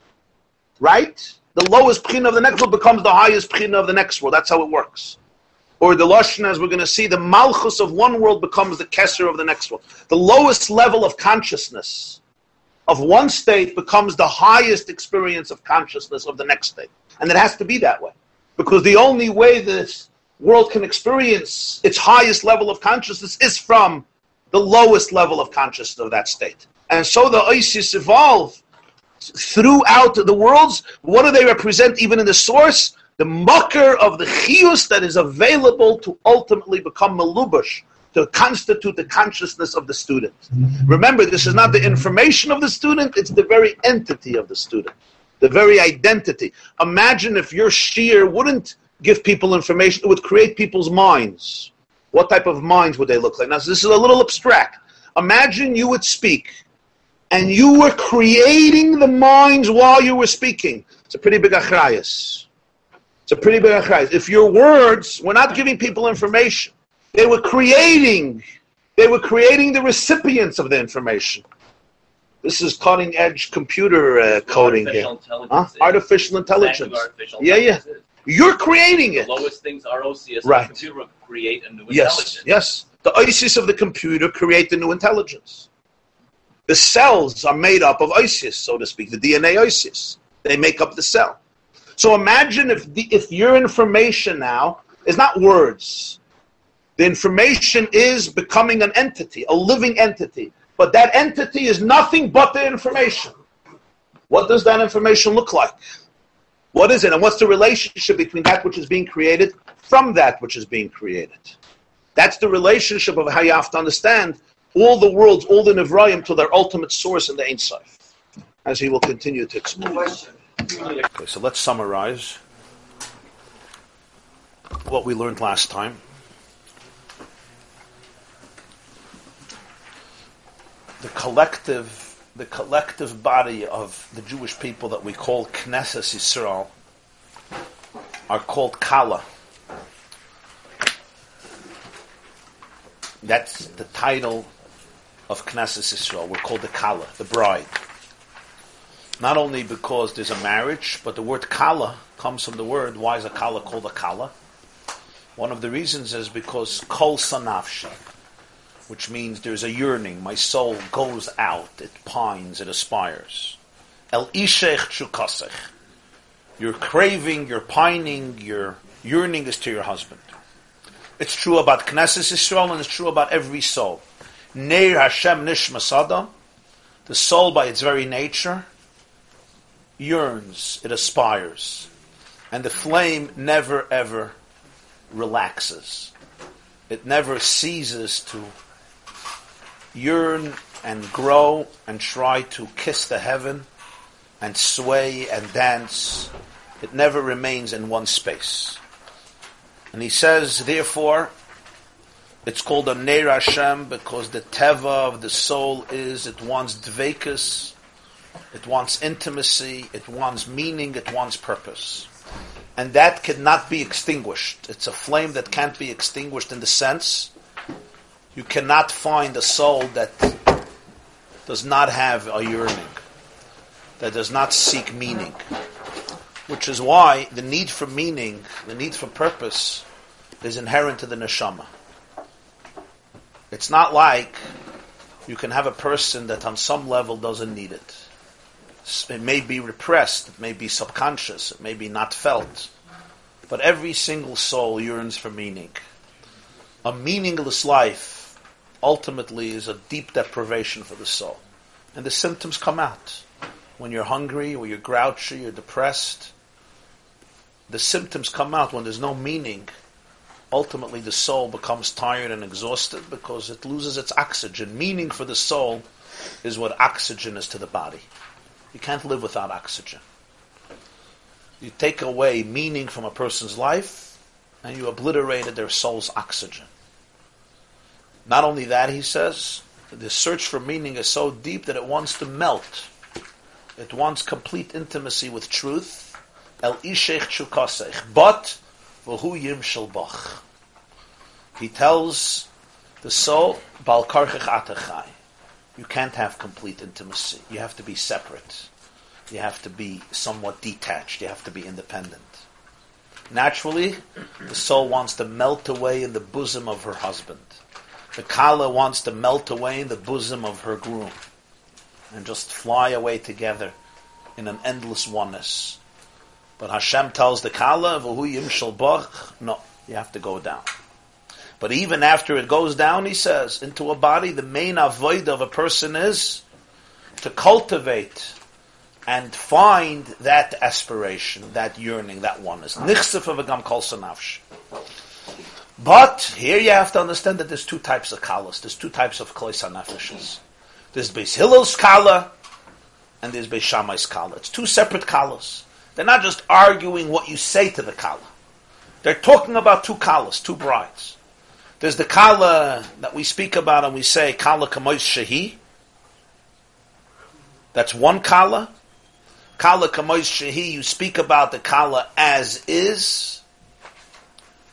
right? The lowest pchina of the next world becomes the highest pchina of the next world. That's how it works. Or the Lashon, as we're going to see, the malchus of one world becomes the kesser of the next world. The lowest level of consciousness of one state becomes the highest experience of consciousness of the next state. And it has to be that way. Because the only way this world can experience its highest level of consciousness is from the lowest level of consciousness of that state. And so the oisius evolve throughout the worlds. What do they represent even in the source? The mucker of the chius that is available to ultimately become malubush, to to constitute the consciousness of the student. Remember, this is not the information of the student, it's the very entity of the student, the very identity. Imagine if your sheer wouldn't give people information, it would create people's minds. What type of minds would they look like? Now, this is a little abstract. Imagine you would speak and you were creating the minds while you were speaking. It's a pretty big achrayas. It's a pretty big achrayas. If your words were not giving people information, they were creating, they were creating the recipients of the information. This is cutting edge computer uh, coding artificial here. intelligence. Huh? Artificial intelligence. artificial Yeah, yeah. intelligence You're creating is. it. The lowest things are oisius. Right. The computer will create a new Yes, intelligence. yes. The oisius of the computer create the new intelligence. The cells are made up of oisius, so to speak, the DNA oisius. They make up the cell. So imagine if the, if your information now is not words. The information is becoming an entity, a living entity. But that entity is nothing but the information. What does that information look like? What is it? And what's the relationship between that which is being created from that which is being created? That's the relationship of how you have to understand all the worlds, all the Nevrayim to their ultimate source in the Ein Sof, as he will continue to explain. Okay, so let's summarize what we learned last time. The collective, the collective body of the Jewish people that we call Knesset Yisrael are called Kala. That's the title of Knesset Yisrael. We're called the Kala, the bride not only because there's a marriage, but the word kala comes from the word, why is a kala called a kala? One of the reasons is because kol sanafshi, which means there's a yearning, my soul goes out, it pines, it aspires. El ishech chukasech. You're craving, you're pining, your yearning is to your husband. It's true about Knesset Yisrael and it's true about every soul. Neir Hashem nishmas adam, the soul by its very nature, yearns, it aspires. And the flame never ever relaxes. It never ceases to yearn and grow and try to kiss the heaven and sway and dance. It never remains in one space. And he says, therefore, it's called a Neir Hashem because the teva of the soul is it wants dvekus, it wants intimacy, it wants meaning, it wants purpose. And that cannot be extinguished. It's a flame that can't be extinguished in the sense you cannot find a soul that does not have a yearning, that does not seek meaning. Which is why the need for meaning, the need for purpose, is inherent to the neshama. It's not like you can have a person that on some level doesn't need it. It may be repressed, it may be subconscious, it may be not felt. But every single soul yearns for meaning. A meaningless life ultimately is a deep deprivation for the soul. And the symptoms come out. When you're hungry, or you're grouchy, you're depressed, the symptoms come out when there's no meaning. Ultimately, the soul becomes tired and exhausted because it loses its oxygen. Meaning for the soul is what oxygen is to the body. You can't live without oxygen. You take away meaning from a person's life, and you obliterated their soul's oxygen. Not only that, he says, the search for meaning is so deep that it wants to melt. It wants complete intimacy with truth. El ishech chukasech. But, v'hu yim bach. He tells the soul, bal atachai. You can't have complete intimacy. You have to be separate. You have to be somewhat detached. You have to be independent. Naturally, the soul wants to melt away in the bosom of her husband. The kala wants to melt away in the bosom of her groom and just fly away together in an endless oneness. But Hashem tells the kala, "V'hu yimshal bach." No, you have to go down. But even after it goes down, he says, into a body, the main avoid of a person is to cultivate and find that aspiration, that yearning, that oneness. Ah. Nichsef of a gam kol sanavsh. But here you have to understand that there's two types of kalas. There's two types of klois hanefeshes. There's Beis Hillel's kala and there's Beis Shammai's kala. It's two separate kalas. They're not just arguing what you say to the kala. They're talking about two kalas, two brides. There's the kala that we speak about and we say kala kamois shehi. That's one kala. Kala kamois shehi, you speak about the kala as is.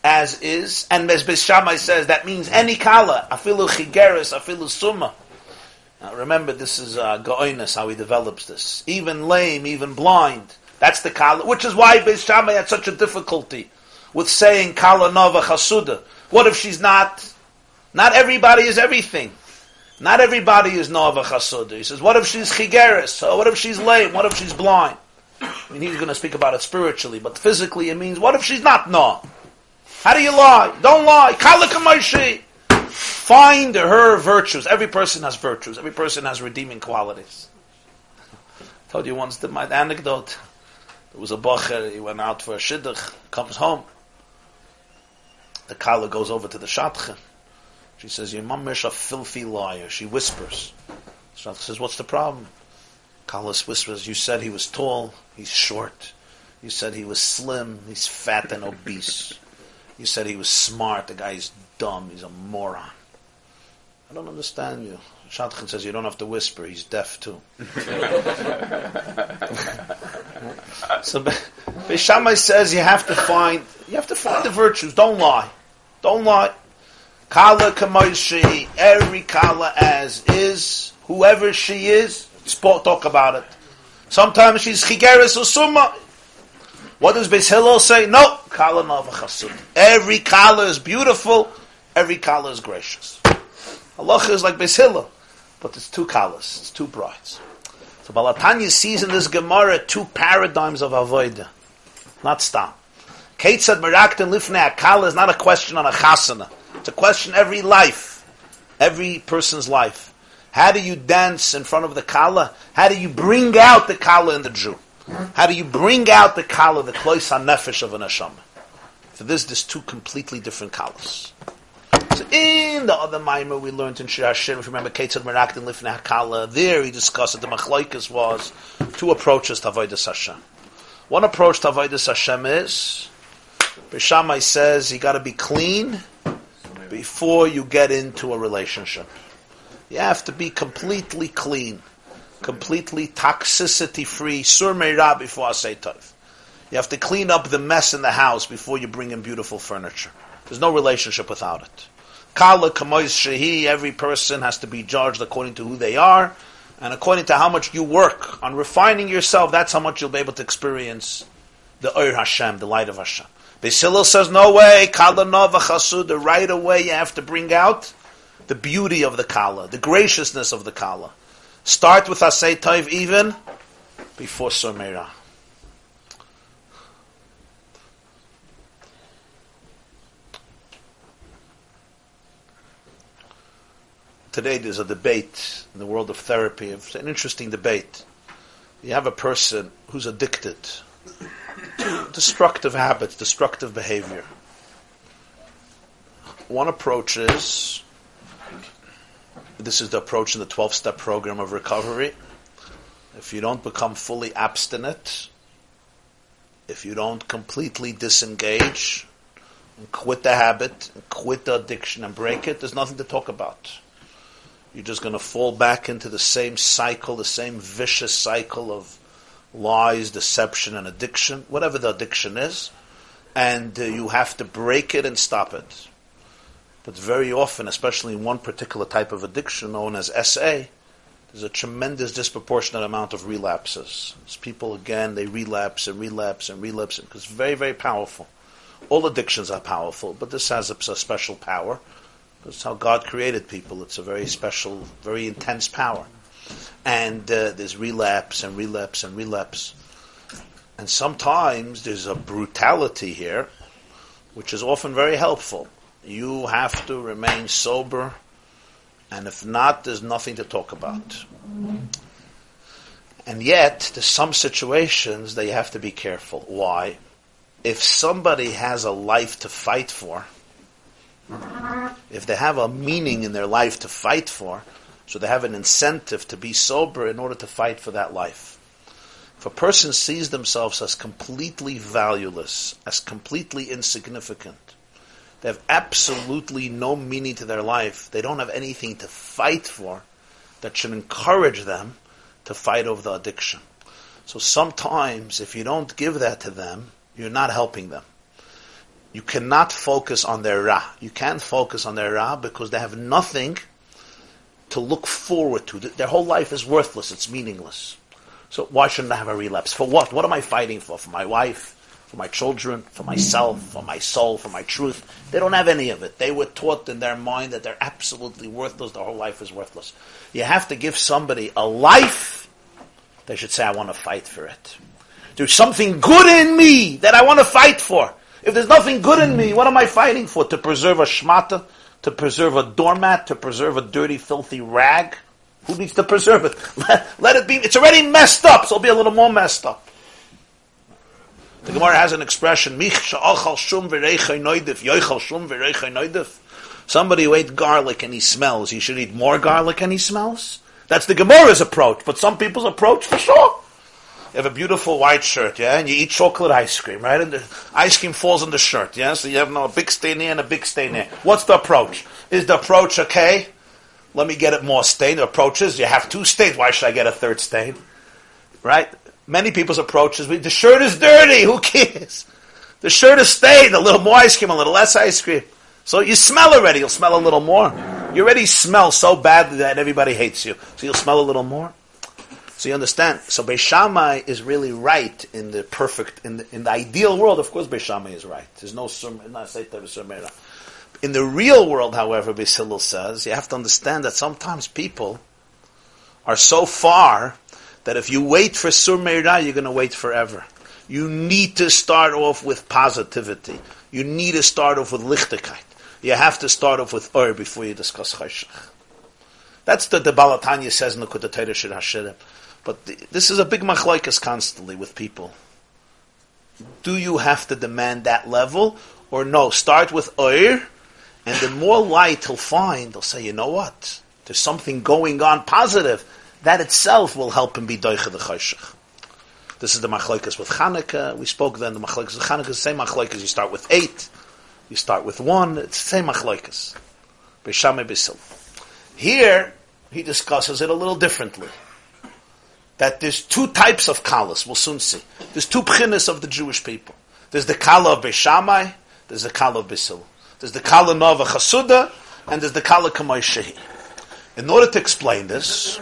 As is. And as Shammai says, that means any kala. Afilu chigeris, afilu summa. Now remember, this is uh, how he develops this. Even lame, even blind. That's the kala, which is why Beis Shammai had such a difficulty with saying kala nova chasuda. What if she's not? Not everybody is everything. Not everybody is nova chasuda. He says, what if she's chigeris? What if she's lame? What if she's blind? I mean, he's going to speak about it spiritually, but physically it means, what if she's not no? How do you lie? Don't lie. Kala kamayshi. Find her virtues. Every person has virtues. Every person has redeeming qualities. I told you once the, my anecdote. There was a bocher, he went out for a shidduch, comes home. The kala goes over to the shatcha. She says, your mom is a filthy liar. She whispers. Shatcha says, what's the problem? Kala whispers, you said he was tall, he's short. You said he was slim, he's fat and obese. You said he was smart, the guy's dumb, he's a moron. I don't understand you. Shadchan says you don't have to whisper. He's deaf too. so Beis Shammai says you have to find you have to find the virtues. Don't lie. Don't lie. Kala kamoishi, every kala as is, whoever she is, talk about it. Sometimes she's chigeres or summa. What does Beis Hillel say? No, kala chasud. Every kala is beautiful. Every kala is gracious. Halacha is like Beis Hillel, but it's two kalas, it's two brides. So Baal Tanya sees in this Gemara two paradigms of avodah, not stop. Ketzad merakdin lifnei akala is not a question on a chasana. It's a question every life, every person's life. How do you dance in front of the kala? How do you bring out the kala in the Jew? How do you bring out the kala, the klois nefesh of an neshama? For this, there's two completely different kalas. So in the other mimer we learned in Shir Hashir, if you remember Ketzad Merakdin Lifnei Hakala, there he discussed that the Machlaikas was two approaches to Avodah Hashem. One approach to Avodah Hashem is, Beis Shammai says you got to be clean before you get into a relationship. You have to be completely clean, completely toxicity free, sur meira before I say tov. You have to clean up the mess in the house before you bring in beautiful furniture. There's no relationship without it. Kala kamois shehi, every person has to be judged according to who they are, and according to how much you work on refining yourself, that's how much you'll be able to experience the Ur Hashem, the light of Hashem. Beis says, no way, Kala Nova Chasuda, right away you have to bring out the beauty of the Kala, the graciousness of the Kala. Start with Asay Taiv even before Surmeirah. today there's a debate in the world of therapy. It's an interesting debate. You have a person who's addicted to destructive habits, destructive behavior. One approach is this is the approach in the 12 step program of recovery. If you don't become fully abstinent, if you don't completely disengage, and quit the habit, and quit the addiction and break it, there's nothing to talk about you're just going to fall back into the same cycle, the same vicious cycle of lies, deception, and addiction, whatever the addiction is, and uh, you have to break it and stop it. But very often, especially in one particular type of addiction known as SA, there's a tremendous disproportionate amount of relapses. It's people, again, they relapse and relapse and relapse because it's very, very powerful. All addictions are powerful, but this has a, a special power that's how God created people. It's a very special, very intense power. And uh, there's relapse and relapse and relapse. And sometimes there's a brutality here, which is often very helpful. You have to remain sober, and if not, there's nothing to talk about. And yet, there's some situations that you have to be careful. Why? If somebody has a life to fight for, if they have a meaning in their life to fight for, so they have an incentive to be sober in order to fight for that life. If a person sees themselves as completely valueless, as completely insignificant, they have absolutely no meaning to their life, they don't have anything to fight for, that should encourage them to fight over the addiction. So sometimes, if you don't give that to them, you're not helping them. You cannot focus on their ra. You can't focus on their ra because they have nothing to look forward to. Their whole life is worthless. It's meaningless. So why shouldn't I have a relapse? For what? What am I fighting for? For my wife? For my children? For myself? For my soul? For my truth? They don't have any of it. They were taught in their mind that they're absolutely worthless. Their whole life is worthless. You have to give somebody a life. They should say, I want to fight for it. There's something good in me that I want to fight for. If there's nothing good in me, what am I fighting for? To preserve a shmata? To preserve a doormat? To preserve a dirty, filthy rag? Who needs to preserve it? Let, let it be. It's already messed up, so it'll be a little more messed up. The Gemara has an expression, Somebody who ate garlic and he smells, he should eat more garlic and he smells? That's the Gemara's approach, but some people's approach for sure. You have a beautiful white shirt, yeah, and you eat chocolate ice cream, right? And the ice cream falls on the shirt, yeah? So you have no, a big stain here and a big stain there. What's the approach? Is the approach okay? Let me get it more stain. The approach is you have two stains. Why should I get a third stain? Right? Many people's approach is the shirt is dirty. Who cares? The shirt is stained. A little more ice cream, a little less ice cream. So you smell already. You'll smell a little more. You already smell so badly that everybody hates you. So you'll smell a little more. So you understand. So Beis Shammai is really right in the perfect, in the, in the ideal world. Of course, Beis Shammai is right. There's no. In the real world, however, Beis Hillel says, you have to understand that sometimes people are so far that if you wait for Sur surmera, you're going to wait forever. You need to start off with positivity. You need to start off with lichtigkeit. You have to start off with ur before you discuss chayshach. That's the, the Baal Tanya says in the Kudatayra Shir Hashirim. But the, this is a big machlaikas constantly with people. Do you have to demand that level, or no? Start with oir, and the more light he'll find, he'll say, you know what? There's something going on positive. That itself will help him be doicha the chayshach. This is the machlaikas with Chanukah. We spoke then the machlaikas with Chanukah. The same machlaikas. You start with eight. You start with one. It's the same machlaikas. B'shamay b'sil. Here he discusses it a little differently that there's two types of kalas. We'll soon see. There's two pchinas of the Jewish people. There's the kala of Beis Shammai, there's the kala of Beis Hillel. There's the kala Nova Chasuda, and there's the kala Kamay Shehi. In order to explain this,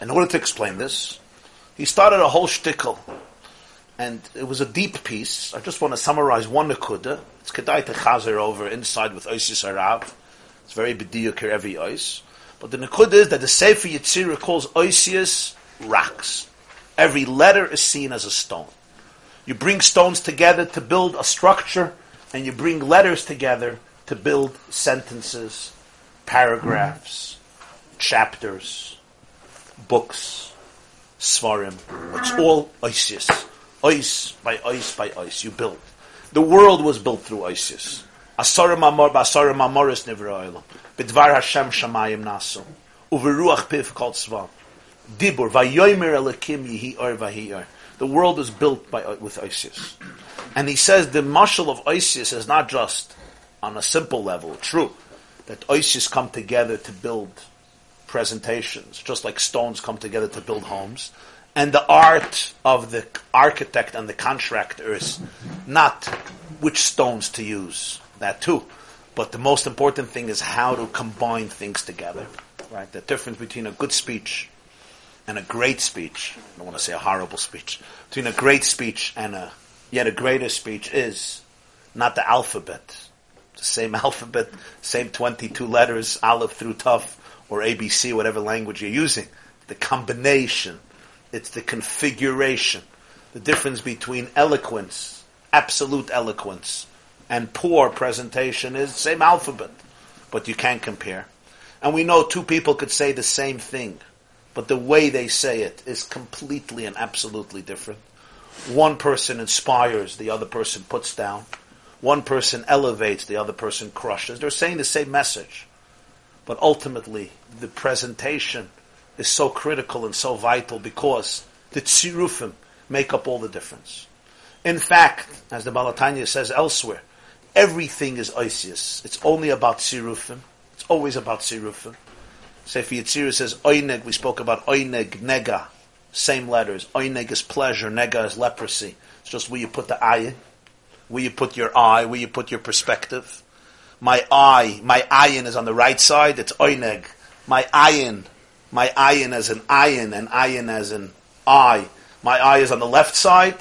in order to explain this, he started a whole shtickle. And it was a deep piece. I just want to summarize one nekuda. It's kedai to chazer over inside with Oisis Arab. It's very bediyuk every ice. But the nekuda is that the Sefer Yetzirah calls Oisius rocks. Every letter is seen as a stone. You bring stones together to build a structure, and you bring letters together to build sentences, paragraphs, chapters, books, svarim. It's all Isis. Ice by ice by ice. You build. The world was built through Isis. Asarim amor b'asarim amoris nivra Bidvar Hashem shamayim nasu. Uveruach piv kol tzvam. Dibur, Vayomer Elikim Yihi Or Vahiyar. The world is built by, with Isis. And he says the marshal of Isis is not just on a simple level, true, that Isis come together to build presentations, just like stones come together to build homes. And the art of the architect and the contractor is not which stones to use, that too. But the most important thing is how to combine things together. Right? The difference between a good speech and a great speech, I don't want to say a horrible speech, between a great speech and a yet a greater speech is not the alphabet. The same alphabet, same 22 letters, aleph through tough, or ABC, whatever language you're using. The combination, it's the configuration. The difference between eloquence, absolute eloquence, and poor presentation is same alphabet, but you can't compare. And we know two people could say the same thing but the way they say it is completely and absolutely different. One person inspires, the other person puts down. One person elevates, the other person crushes. They're saying the same message. But ultimately, the presentation is so critical and so vital because the tzirufim make up all the difference. In fact, as the Baal Tanya says elsewhere, everything is Isis. It's only about tzirufim. It's always about tzirufim. Sefer Yetzirah says oineg. We spoke about oineg, nega, same letters. Oineg is pleasure, nega is leprosy. It's just where you put the eye, where you put your eye, where you put your perspective. My eye, my ayin is on the right side. It's oineg. My ayin, my ayin as an ayin, and ayin as an eye. My eye is on the left side.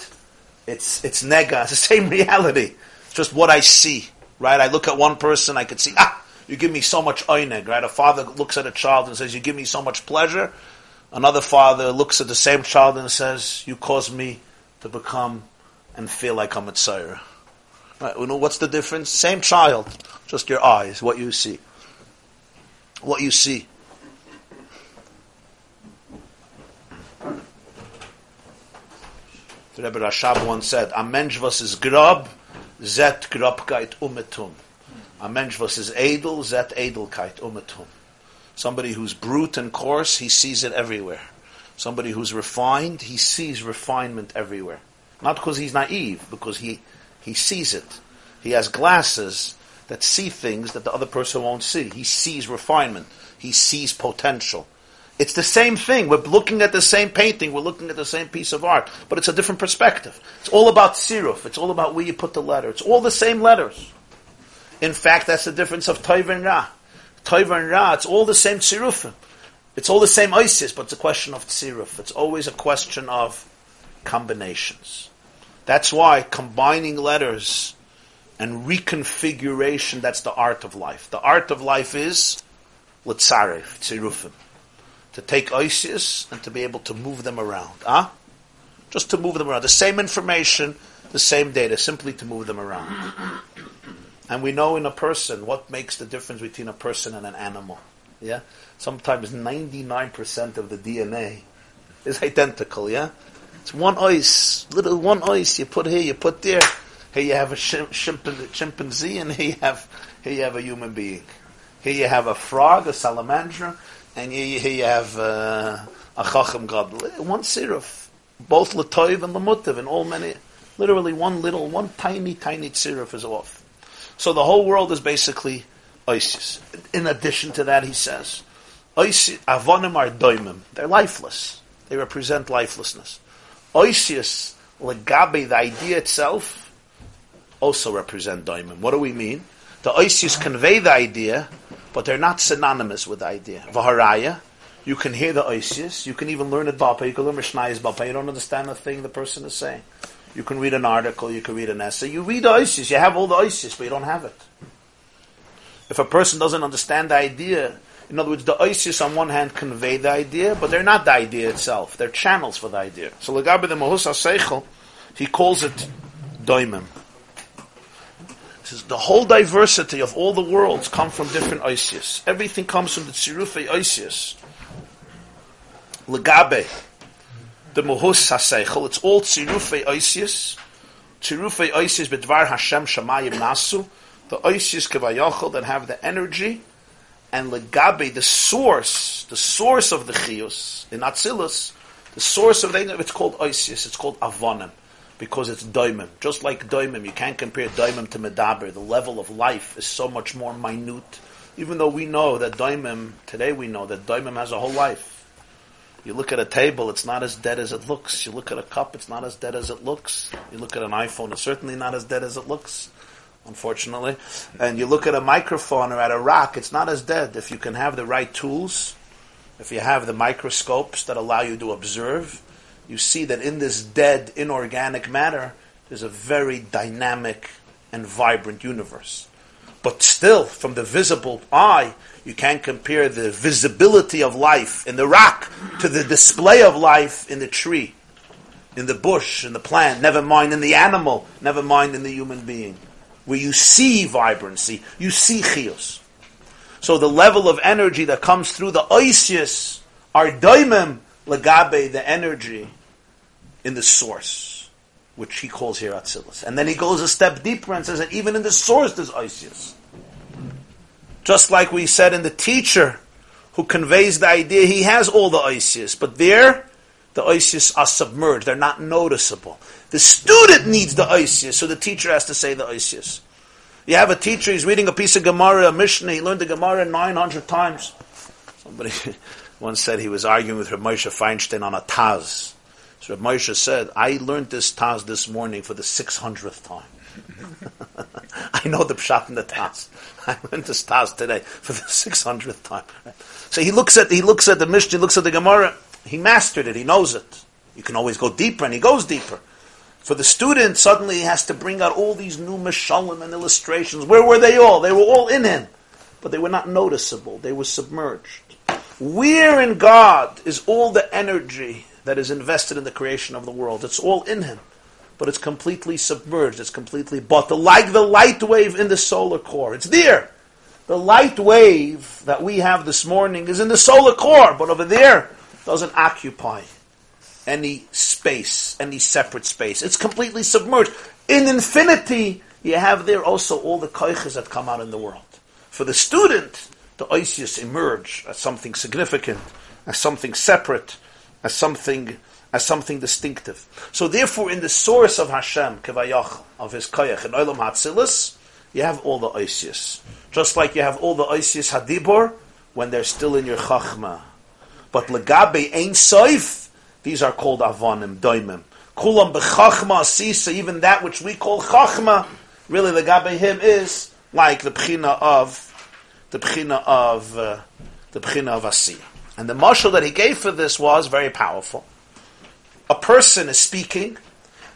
It's it's nega. It's the same reality. It's just what I see. Right? I look at one person, I can see ah you give me so much oineg, right? A father looks at a child and says, you give me so much pleasure. Another father looks at the same child and says, you cause me to become and feel like I'm a tzara. Right? You know, what's the difference? Same child, just your eyes, what you see. What you see. The Rebbe Rashab once said, "A mensch was is grob, zet grobkeit umetum." A mensch was is edel, zet edelkeit umetum. Somebody who's brute and coarse, he sees it everywhere. Somebody who's refined, he sees refinement everywhere. Not because he's naive, because he, he sees it. He has glasses that see things that the other person won't see. He sees refinement. He sees potential. It's the same thing. We're looking at the same painting. We're looking at the same piece of art, but it's a different perspective. It's all about siruf. It's all about where you put the letter. It's all the same letters. In fact, that's the difference of Toiv and Ra. Toiv and Ra, it's all the same tzirufim. It's all the same ISIS, but it's a question of tziruf. It's always a question of combinations. That's why combining letters and reconfiguration, that's the art of life. The art of life is litzaref, tzirufim. To take ISIS and to be able to move them around. Huh? Just to move them around. The same information, the same data, simply to move them around. And we know in a person what makes the difference between a person and an animal. Yeah? Sometimes 99% of the DNA is identical, yeah? It's one ice, little one ice you put here, you put there. Here you have a chimpanzee and here you have, here you have a human being. Here you have a frog, a salamander, and here, here you have uh, a chacham god. One siruf. Both latoiv and lamutav and all many, literally one little, one tiny, tiny siruf is off. So the whole world is basically ISIS. In addition to that, he says, avonim are doimim. They're lifeless. They represent lifelessness. ISIS, legabe, the idea itself, also represent doimim. What do we mean? The ISIS convey the idea, but they're not synonymous with the idea. Vaharaya, you can hear the ISIS, you can even learn it Bapa, you can learn Mishnayis Bapa, you don't understand the thing the person is saying. You can read an article, you can read an essay. You read the ISIS, you have all the ISIS, but you don't have it. If a person doesn't understand the idea, in other words, the ISIS on one hand convey the idea, but they're not the idea itself. They're channels for the idea. So Lagabi the Mahus Seichel, he calls it Doimim. He says the whole diversity of all the worlds come from different ISIS. Everything comes from the Tzirufe ISIS. Lagabe the Muhus HaSeichel, it's all Tzirufei Oisius, Tzirufei Oisius B'dvar Hashem Shamayim Nasu, the Oisius Kavayachal that have the energy, and Legabe, the source, the source of the Chios, in Atzilus, the source of the it's called Oisius, it's called Avonim, because it's Daimim. Just like Daimim, you can't compare Daimim to Medaber. The level of life is so much more minute, even though we know that Daimim, today we know that Daimim has a whole life. You look at a table, it's not as dead as it looks. You look at a cup, it's not as dead as it looks. You look at an iPhone, it's certainly not as dead as it looks, unfortunately. And you look at a microphone or at a rock, it's not as dead. If you can have the right tools, if you have the microscopes that allow you to observe, you see that in this dead, inorganic matter, there's a very dynamic and vibrant universe. But still, from the visible eye, you can't compare the visibility of life in the rock to the display of life in the tree, in the bush, in the plant, never mind in the animal, never mind in the human being. Where you see vibrancy, you see chios. So the level of energy that comes through the oisius are daimim legabe, the energy in the source. which he calls here Atzilus. And then he goes a step deeper and says that even in the source there's Isis. Just like we said in the teacher who conveys the idea, he has all the Isis, but there, the Isis are submerged. They're not noticeable. The student needs the Isis, so the teacher has to say the Isis. You have a teacher, he's reading a piece of Gemara, a Mishnah, he learned the Gemara 900 times. Somebody once said he was arguing with Rav Moshe Feinstein on a Taz. So Rav Moshe said, I learned this Taz this morning for the 600th time. I know the pshat in the Taz. I learned this Taz today for the 600th time. So he looks at, he looks at the Mishnah, he looks at the Gemara, he mastered it, he knows it. You can always go deeper, and he goes deeper. For the student, suddenly he has to bring out all these new mashalim and illustrations. Where were they all? They were all in him, but they were not noticeable. They were submerged. Where in God is all the energy that is invested in the creation of the world? It's all in Him, but it's completely submerged. It's completely but the like the light wave in the solar core. It's there. The light wave that we have this morning is in the solar core, but over there doesn't occupy any space, any separate space. It's completely submerged. In infinity, you have there also all the koiches that come out in the world. For the student, the Isis emerge as something significant, as something separate, as something as something distinctive. So therefore, in the source of Hashem, Kevayach, of His Koyach, in Olam Hatzilis, you have all the Isis. Just like you have all the Isis Hadibor when they're still in your Chachma. But Legabe Ein Soif, these are called Avonim, Doimim. Kulam Bechachma Asisa, even that which we call Chachma, really Legabe him is like the Pchina of the Pchina of uh, the Pchina of Asiyah. And the marshal that he gave for this was very powerful. A person is speaking,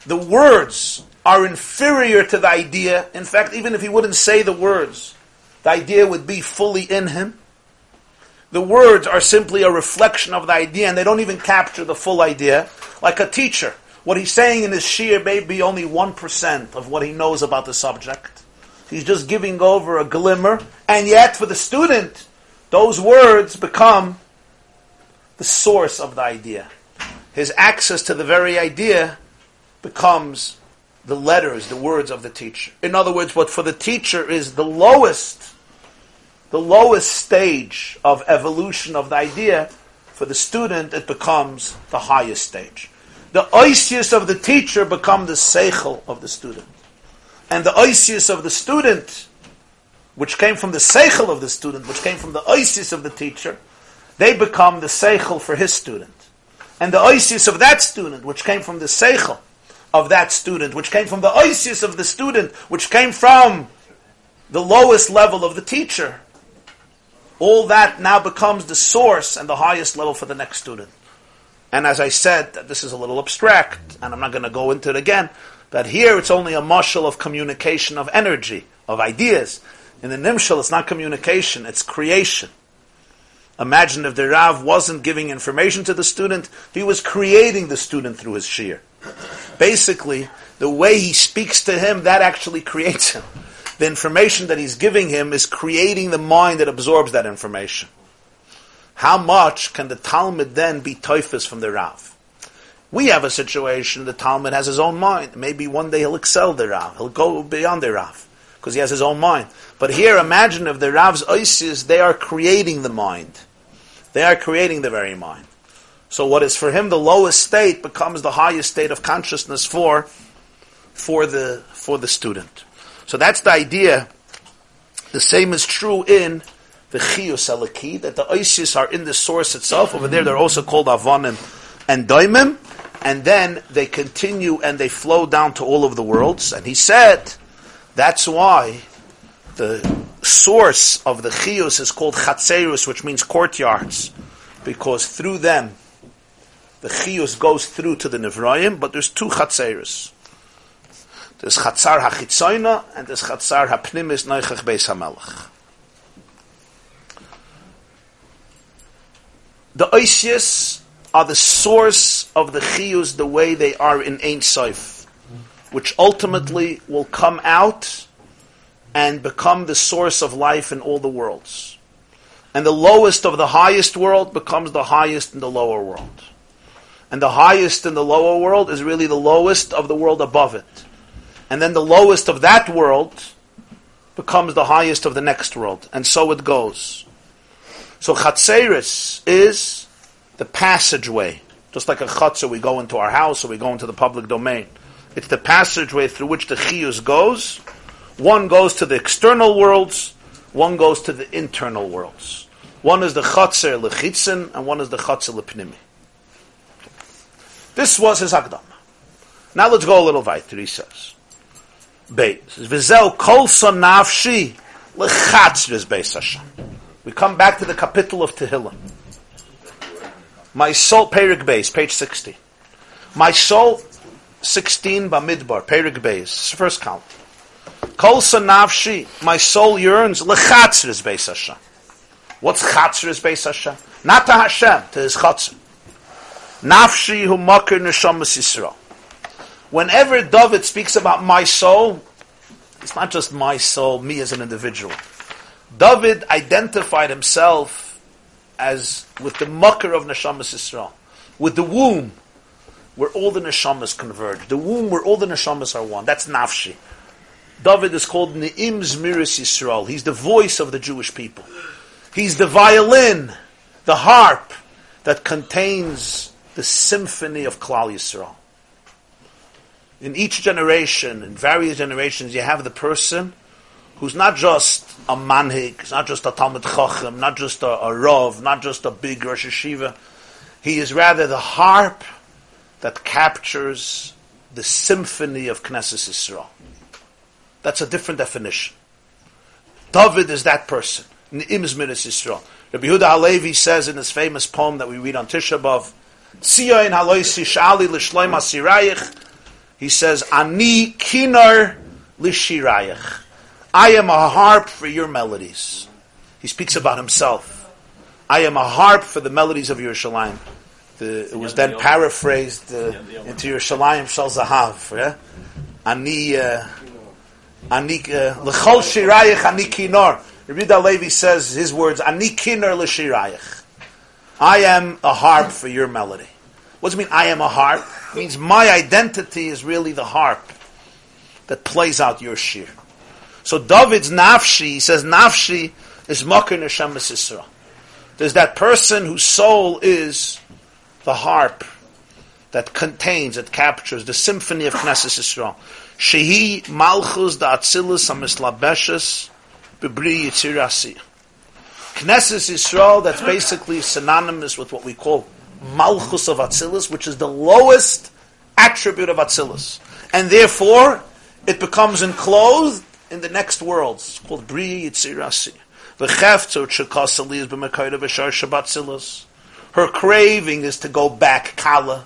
the words are inferior to the idea. In fact, even if he wouldn't say the words, the idea would be fully in him. The words are simply a reflection of the idea, and they don't even capture the full idea. Like a teacher, what he's saying in his shir may be only 1% of what he knows about the subject. He's just giving over a glimmer, and yet for the student, those words become the source of the idea. His access to the very idea becomes the letters, the words of the teacher. In other words, what for the teacher is the lowest, the lowest stage of evolution of the idea, for the student it becomes the highest stage. The oisius of the teacher become the seichel of the student and the oisius of the student, which came from the seichel of the student, which came from the oisius of the teacher, they become the seichel for his student. And the oisius of that student, which came from the seichel of that student, which came from the oisius of the student, which came from the lowest level of the teacher, all that now becomes the source and the highest level for the next student. And as I said, this is a little abstract, and I'm not going to go into it again, but here it's only a muscle of communication of energy, of ideas. In the Nimshal, it's not communication, it's creation. Imagine if the Rav wasn't giving information to the student, he was creating the student through his shir. Basically, the way he speaks to him, that actually creates him. The information that he's giving him is creating the mind that absorbs that information. How much can the talmid then be toifus from the Rav? We have a situation, the talmid has his own mind. Maybe one day he'll excel the Rav. He'll go beyond the Rav. Because he has his own mind. But here, imagine if the Rav's Isis, they are creating the mind. They are creating the very mind. So what is for him the lowest state becomes the highest state of consciousness for, for the, for the student. So that's the idea. The same is true in the Chiyus Alaki, that the Isis are in the source itself. Over there, they're also called Avonim and Daimim and then they continue and they flow down to all of the worlds. And he said that's why the source of the chiyus is called chatzerus, which means courtyards, because through them the chiyus goes through to the Nevrayim, but there's two chatzerus. There's chatzar hachitzoyna and there's chatzar hapnimis noichach beis hamelach. The oisius are the source of the chiyus the way they are in Ein Sof, which ultimately will come out and become the source of life in all the worlds. And the lowest of the highest world becomes the highest in the lower world. And the highest in the lower world is really the lowest of the world above it. And then the lowest of that world becomes the highest of the next world. And so it goes. So Chatzeris is the passageway. Just like a chutzah, we go into our house or we go into the public domain. It's the passageway through which the chiyus goes. One goes to the external worlds, one goes to the internal worlds. One is the chatzer lechitzen, and one is the chatzer lepnimi. This was his Akdam. Now let's go a little weiter, he says. Hashem. We come back to the capital of Tehillim. My soul, Perik Beis, page 60. My soul, 16 Bamidbar, Perik Beis, first count. Kol nafshi, my soul yearns lechatzres beis Hashem. What's chatzres beis Hashem? Not to Hashem, to his chatzr. Nafshi hu makir neshamas Yisrael. Whenever David speaks about my soul, it's not just my soul, me as an individual. David identified himself as with the mucker of neshamas Yisrael, with the womb where all the neshamas converge, the womb where all the neshamas are one. That's nafshi. David is called Ne'im Zmiris Yisrael. He's the voice of the Jewish people. He's the violin, the harp that contains the symphony of Klal Yisrael. In each generation, in various generations, you have the person who's not just a manhig, not just a Talmid Chacham, not just a, a Rav, not just a big Rosh Hashiva. He is rather the harp that captures the symphony of Knesset Yisrael. That's a different definition. David is that person. Ni'im Midas Yisrael. Rabbi Yehuda Halevi says in his famous poem that we read on Tisha B'Av, Tzion haloisi shali l'shloim asirayich. He says, Ani kinar l'shirayich. I am a harp for your melodies. He speaks about himself. I am a harp for the melodies of Yerushalayim. The, it was then paraphrased uh, into Yerushalayim Shel Zahav. Yeah? Ani, uh, ani, uh, l'chol shirayich ani kinor. Rabbi Levi says his words, ani kinor l'shirayich. I am a harp for your melody. What does it mean, I am a harp? It means my identity is really the harp that plays out your shir. So David's nafshi, he says nafshi is makir neshem Yisrael. There's that person whose soul is the harp that contains, that captures the symphony of Knesset Yisrael. Shehi malchus da atzilus amislabeshes b'bri yitzirasi. Knesset Yisrael, that's basically synonymous with what we call Malchus of Atzilus, which is the lowest attribute of Atzilus. And therefore, it becomes enclosed in the next worlds. It's called Bri Yitzirasi. Her craving is to go back, Kala,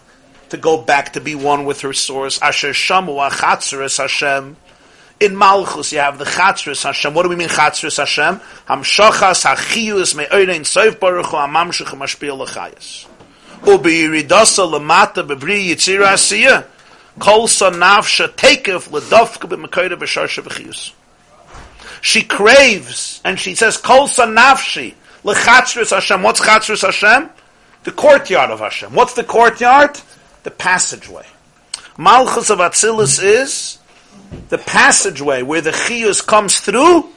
to go back to be one with her source. Asher Shamu Achatzeres Hashem. In Malchus, you have the Chatzris Hashem. What do we mean Chatzris Hashem? Hamshachas Hachiyus Me'orein Soif Baruch Hu Amamshach Mashpil Lachayas. Lamata Bebri Yitzira B'Mekoida B'Sharsha. She craves, and she says, Kol Sanavshi Lechatzris Hashem. What's Chatzris Hashem? The courtyard of Hashem. What's the courtyard? The passageway. Malchus of Atzilus is the passageway where the chiyus comes through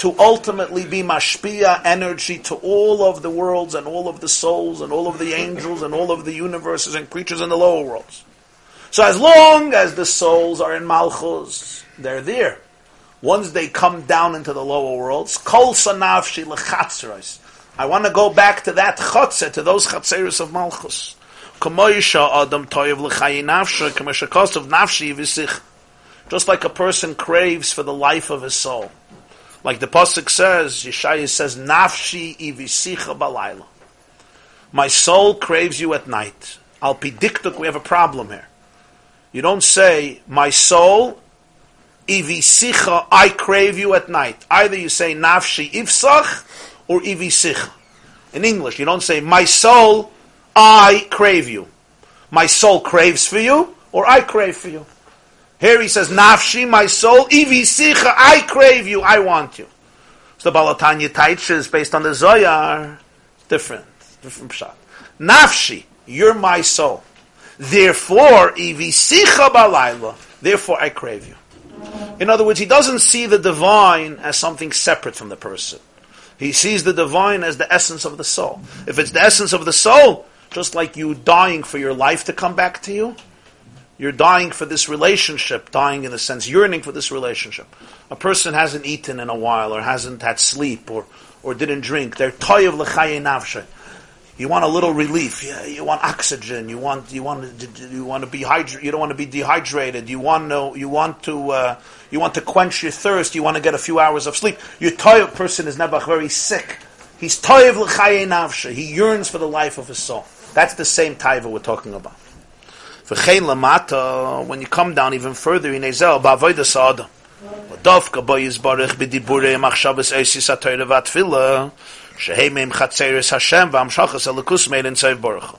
to ultimately be mashpia energy to all of the worlds and all of the souls and all of the angels and all of the universes and creatures in the lower worlds. So as long as the souls are in malchus, they're there. Once they come down into the lower worlds, kol sanavshi lechatzros. I want to go back to that chotze, to those chatzeros of malchus. Just like a person craves for the life of his soul. Like the Pasuk says, Yeshaya says, Nafshi ivisicha balayla. My soul craves you at night. Al pidiktuk, we have a problem here. You don't say, my soul, ivisicha, I crave you at night. Either you say nafshi ifsach or ivisicha. In English, you don't say, my soul, I crave you. My soul craves for you, or I crave for you. Here he says, Nafshi, my soul, Ivi Sicha, I crave you, I want you. So the Baal Tanya Taitcha is based on the Zoyar. Different. Different pshat. Nafshi, you're my soul. Therefore, ivisicha balayla. Therefore, I crave you. In other words, he doesn't see the divine as something separate from the person. He sees the divine as the essence of the soul. If it's the essence of the soul, just like you dying for your life to come back to you, you're dying for this relationship, dying in the sense yearning for this relationship. A person hasn't eaten in a while, or hasn't had sleep, or, or didn't drink. They're toyev l'chaye navshe. You want a little relief. Yeah, you want oxygen. You want you want you want to be hydra- You don't want to be dehydrated. You want to you want to uh, you want to quench your thirst. You want to get a few hours of sleep. Your toyev person is never very sick. He's toyev l'chaye navshe. He yearns for the life of his soul. That's the same taiva we're talking about. V'chein lamata, when you come down even further in Ezel, ba'avoidas adam. Dovka bo yizbarech b'diburei machshavas eisis ha-toyre v'atfila, shehei meim chatzeres Hashem v'amshachas alakus meilin tzayv baruch.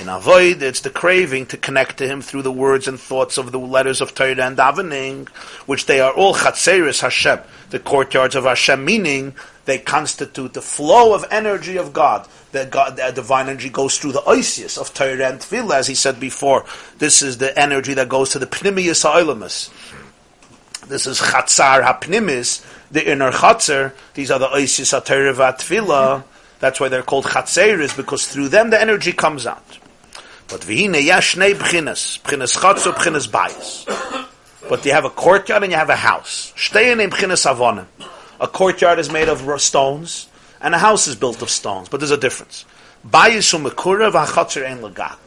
In avoid, it's the craving to connect to Him through the words and thoughts of the letters of Torah and davening, which they are all chatzeres Hashem, the courtyards of Hashem, meaning they constitute the flow of energy of God. The, God, the divine energy goes through the oisius of Torah and Tefillah, as he said before. This is the energy that goes to the pnimius ha'olamus. This is chatzar ha'pnimis, the inner chatzar. These are the oisius of Torah v'atfilah. That's why they're called chatzeres, because through them the energy comes out. But v'hine yashnei b'chinas, b'chinas chatzor, b'chinas bayis. But you have a courtyard and you have a house. Shtein in b'chinas avonim. A courtyard is made of stones, and a house is built of stones. But there's a difference. Bayis u'mekura v'achatzer ein l'gak.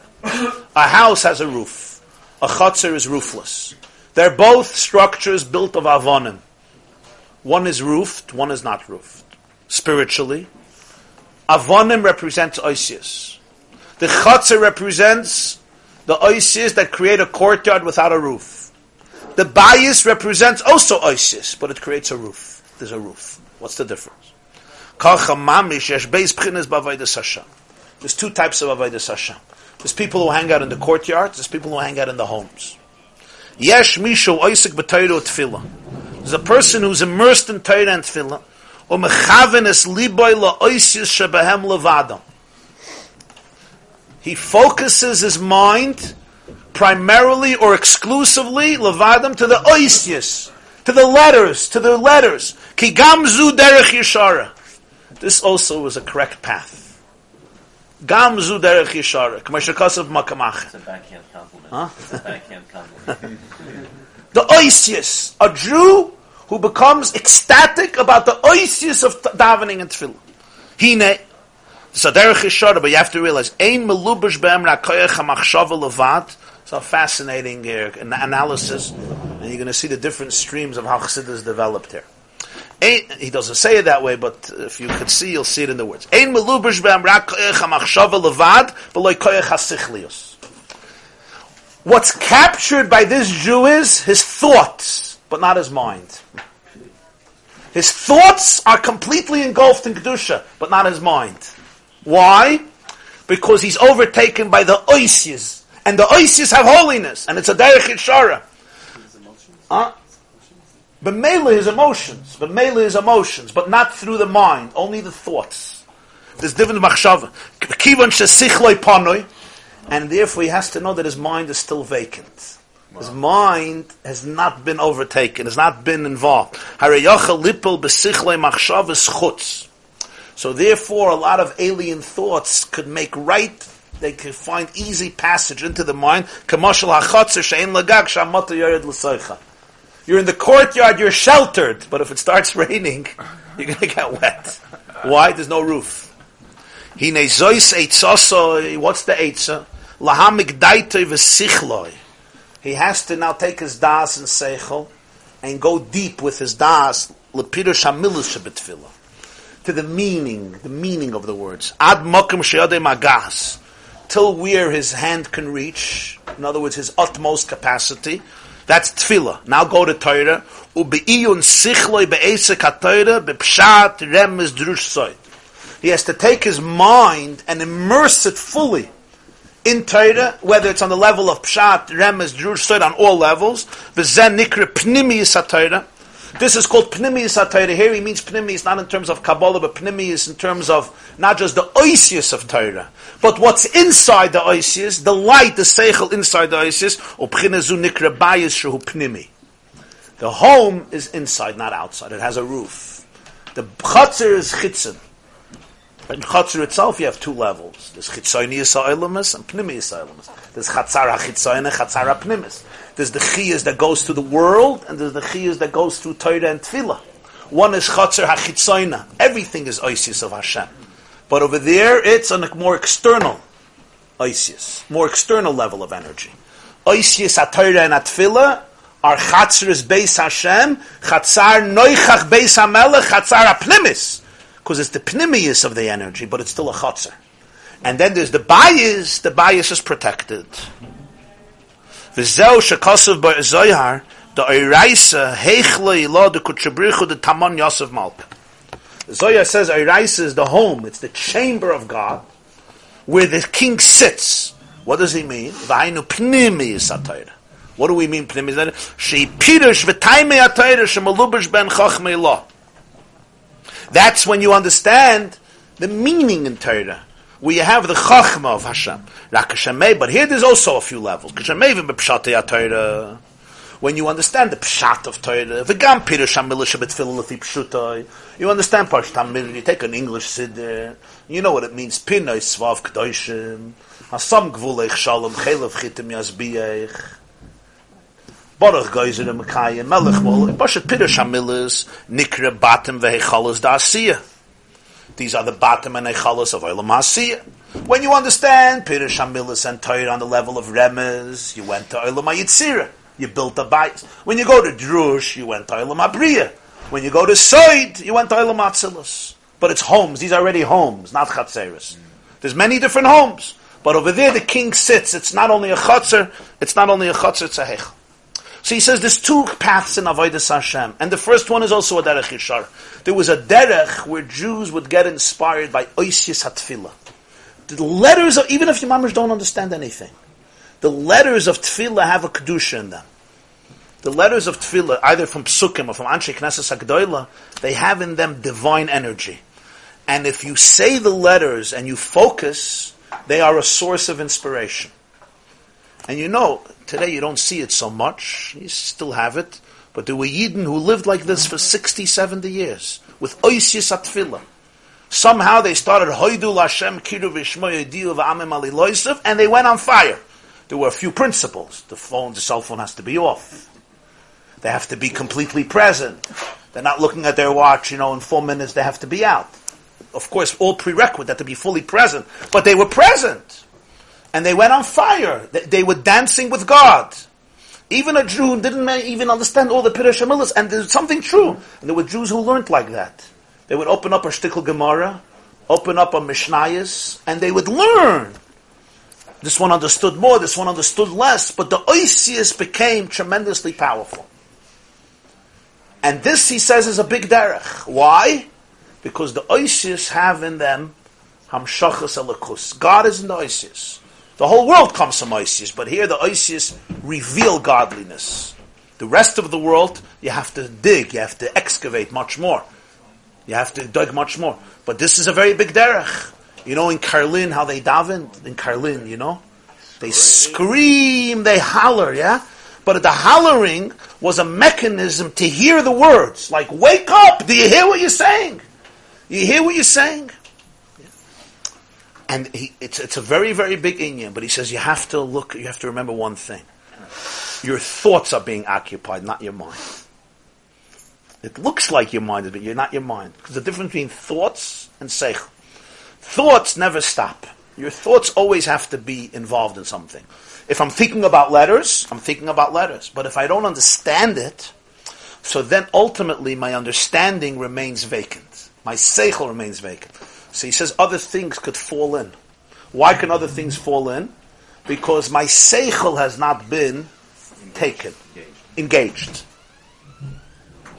A house has a roof. A chutzir is roofless. They're both structures built of avonim. One is roofed, one is not roofed. Spiritually, avonim represents oisius. The chutzir represents the oisius that create a courtyard without a roof. The bias represents also oisius, but it creates a roof there's a roof. What's the difference? There's two types of Avodah Hashem. There's people who hang out in the courtyards, there's people who hang out in the homes. Yesh mishu oisik b'tayro tefillah. There's a person who's immersed in Torah and tefillah, or mechaven es liboy la'oisis shebehem levadam. He focuses his mind primarily or exclusively levadim, to the oisius, to the letters, to the letters. Ki gamzu derech yishara. This also was a correct path. Gamzu derech yishara. K'mashakasav makamach. It's a backhand compliment. Huh? It's a backhand compliment. The oisius, a Jew who becomes ecstatic about the oisius of davening and tefillah. Hine, so derech yishara, but you have to realize, ein melubash be'em rakoyach ha-machshava levad, it's a fascinating uh, analysis, and you're going to see the different streams of how Chassidus developed here. He doesn't say it that way, but if you could see, you'll see it in the words. Ein melubish be'am rak koyach ha-machshava levad, v'loy koyach ha-sichlius. What's captured by this Jew is his thoughts, but not his mind. His thoughts are completely engulfed in Kedusha, but not his mind. Why? Because he's overtaken by the oisias, and the oisias have holiness, and it's a derech shara. Huh? But mele is emotions, but mele is emotions, but not through the mind, only the thoughts. There's different machshava. Kivan shesichloi panoi, and therefore he has to know that his mind is still vacant. His mind has not been overtaken, has not been involved. Harayacha lipel besichloi machshavas chutz. So therefore, a lot of alien thoughts could make right. They could find easy passage into the mind. You're in the courtyard, you're sheltered, but if it starts raining, you're going to get wet. Why? There's no roof. He nezois eitzosoi. What's the eitza? Lahamik daitoi v'sichloi. He has to now take his das and seichel and go deep with his das lepirush hamilus shebetfilah to the meaning, the meaning of the words. Ad mokum she'odei magas till where his hand can reach. In other words, his utmost capacity. That's tefillah. Now go to Torah. Ubeiyun sichloi be'esek ha-Torah be'pshat remez drush. He has to take his mind and immerse it fully in Torah, whether it's on the level of pshat, remez, drush on all levels. V'zen nikra pnimiyis ha-Torah. This is called pnimiyis ha-Torah. Here he means pnimiyis not in terms of Kabbalah, but pnimiyis in terms of not just the oisius of Torah. But what's inside the oisius, the light, the seichel inside the oisius, ubchinazu nikra bayis shehu pnimi. The home is inside, not outside. It has a roof. The chatzir is chitzin. In chatzir itself, you have two levels. There's chitzoni yisailamus and pnimi yisailamus. There's and chatzar ha-pnimis. There's the chiyas that goes to the world, and there's the chiyas that goes through Torah and Tefillah. One is chatzar ha-chitzoina. Everything is oisius of Hashem. But over there, it's on a more external oisius, more external level of energy. Oisius at Torah and ha-Tefillah are chatzar beis Hashem, chatzar noichach beis hamelech, chatzar ha-pnimis. Because it's the pnimius of the energy, but it's still a chatzar. And then there's the bias, the bias is protected. V'zeu shekosov ba'zoyhar, the oiraisa, heichlo ilo de kutchabrichu de tamon yosef malka. Zoya says oiraisa is the home, it's the chamber of God, where the king sits. What does he mean? V'hainu pnimi is What do we mean pnimi She pirush v'taime atayra shemalubish ben chachmei lo. That's when you understand the meaning in Torah where you have the chachma of Hashem. But here there's also a few levels. When you understand the pshat of Torah, v'gam pirush lefi pshutai, you understand parshat hamilah, you take an English siddur, you know what it means, pinoi svav k'doishim, hasam gvuleich shalom, chelev chitim yazbiyech, Baruch Geiser and Mekayim, Melech Mol, Pashat Pirush HaMilas, Nikra Batim Vehechalas Da'asiyah. These are the bottom and echalos of Olam Hasiyah. When you understand Pirush Hamilas and Torah on the level of Remez, you went to Olam HaYitzirah. You built a bite. When you go to Drush, you went to Olam HaBriyah. When you go to Soid, you went to Olam HaTzilus. But it's homes. These are already homes, not chatzeres. There's many different homes. But over there, the king sits. It's not only a chatzer, it's not only a chatzer, it's a hechel. So he says there's two paths in Avodah Hashem, and the first one is also a derech yishar. There was a derech where Jews would get inspired by oisis hatfila. The letters of even if your mamas don't understand anything, the letters of tefillah have a kedusha in them. The letters of tefillah, either from psukim or from Anshe Knesset Hakdoila, they have in them divine energy. And if you say the letters and you focus, they are a source of inspiration. And you know, today you don't see it so much. You still have it. But there were Yidden who lived like this for 60, 70 years, with Oisis Atfila. Somehow they started Hoidul Hashem Kiru Vishmoy V'amim Ali and they went on fire. There were a few principles. The phone, the cell phone has to be off. They have to be completely present. They're not looking at their watch, you know, in four minutes they have to be out. Of course, all prerequisite that to be fully present. But they were present and they went on fire. They, were dancing with God. Even a Jew who didn't even understand all the Pirush Hamilas, and there's something true. And there were Jews who learned like that. They would open up a Shtickle Gemara, open up a Mishnayos, and they would learn. This one understood more, this one understood less, but the Oisius became tremendously powerful. And this, he says, is a big derech. Why? Because the Oisius have in them Hamshachas Alakus. God is in the Oisius. The whole world comes from Isis, but here the Isis reveal godliness. The rest of the world, you have to dig, you have to excavate much more. You have to dig much more. But this is a very big derech. You know, in Karlin, how they daven? In Karlin, you know? They scream, they holler, yeah? But the hollering was a mechanism to hear the words. Like, wake up! Do you hear what you're saying? You hear what you're saying? And he, it's, it's a very, very big inyan, but he says you have to look, you have to remember one thing. Your thoughts are being occupied, not your mind. It looks like your mind is, but you're not your mind. Because the difference between thoughts and seich. Thoughts never stop. Your thoughts always have to be involved in something. If I'm thinking about letters, I'm thinking about letters. But if I don't understand it, so then ultimately my understanding remains vacant. My seichel remains vacant. So he says other things could fall in. Why can other things fall in? Because my seichel has not been taken, engaged.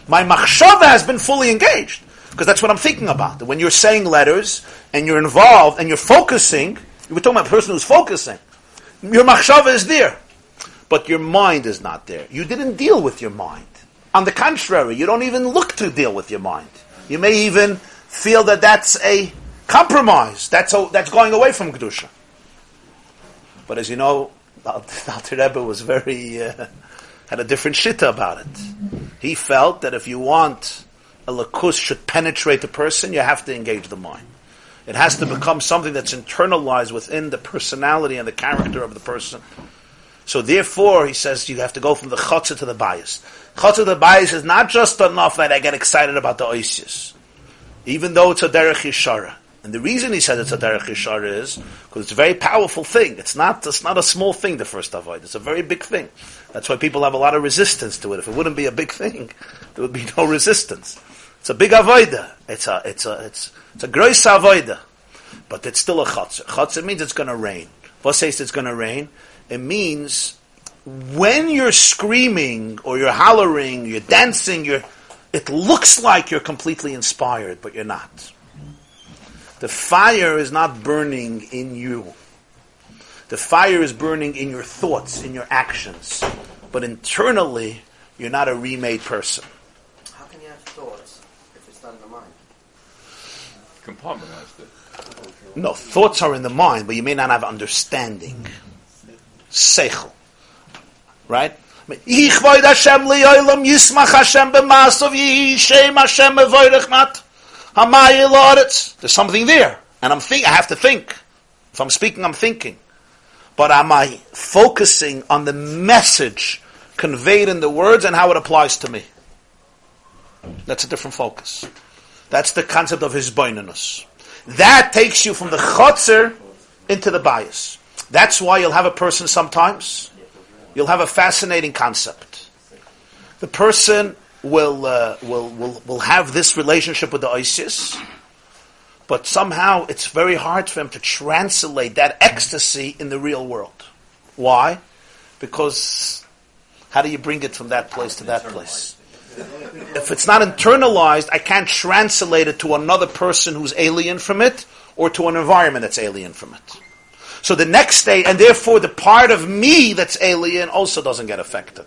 My machshava has been fully engaged because that's what I'm thinking about. When you're saying letters and you're involved and you're focusing, we're talking about a person who's focusing. Your machshava is there, but your mind is not there. You didn't deal with your mind. On the contrary, you don't even look to deal with your mind. You may even feel that that's a Compromise. That's, a, that's going away from Kedusha. But as you know, Alter Rebbe was very, uh, had a different shitta about it. He felt that if you want a lakus should penetrate the person, you have to engage the mind. It has to become something that's internalized within the personality and the character of the person. So therefore, he says you have to go from the chotzer to the bias. Chotzer to the bias is not just enough that I get excited about the oisius, even though it's a derech yishara. And the reason he said it's a derech yishara is because it's a very powerful thing. It's not, it's not a small thing, the first avoid. It's a very big thing. That's why people have a lot of resistance to it. If it wouldn't be a big thing, there would be no resistance. It's a big avoida. It's a, it's a, it's, it's a gross avoida. But it's still a chotzer. Chotzer means it's going to rain. What says it's going to rain? It means when you're screaming or you're hollering, you're dancing, you're, it looks like you're completely inspired, but you're not. The fire is not burning in you. The fire is burning in your thoughts, in your actions. But internally, you're not a remade person. How can you have thoughts if it's not in the mind? Compartmentalized it. No, thoughts are in the mind, but you may not have understanding. Seichel. Right? Ich void Hashem li'olam yismach Hashem b'masav yishem Hashem evoirech mat hamayi loretz. There's something there. And I'm think, I have to think. If I'm speaking, I'm thinking. But am I focusing on the message conveyed in the words and how it applies to me? That's a different focus. That's the concept of hisboinenus. That takes you from the chotzer into the bayis. That's why you'll have a person sometimes. You'll have a fascinating concept. The person will uh, will will will have this relationship with the ISIS, but somehow it's very hard for him to translate that ecstasy in the real world. Why? Because how do you bring it from that place to that place? If it's not internalized, I can't translate it to another person who's alien from it or to an environment that's alien from it. So the next day, and therefore the part of me that's alien also doesn't get affected.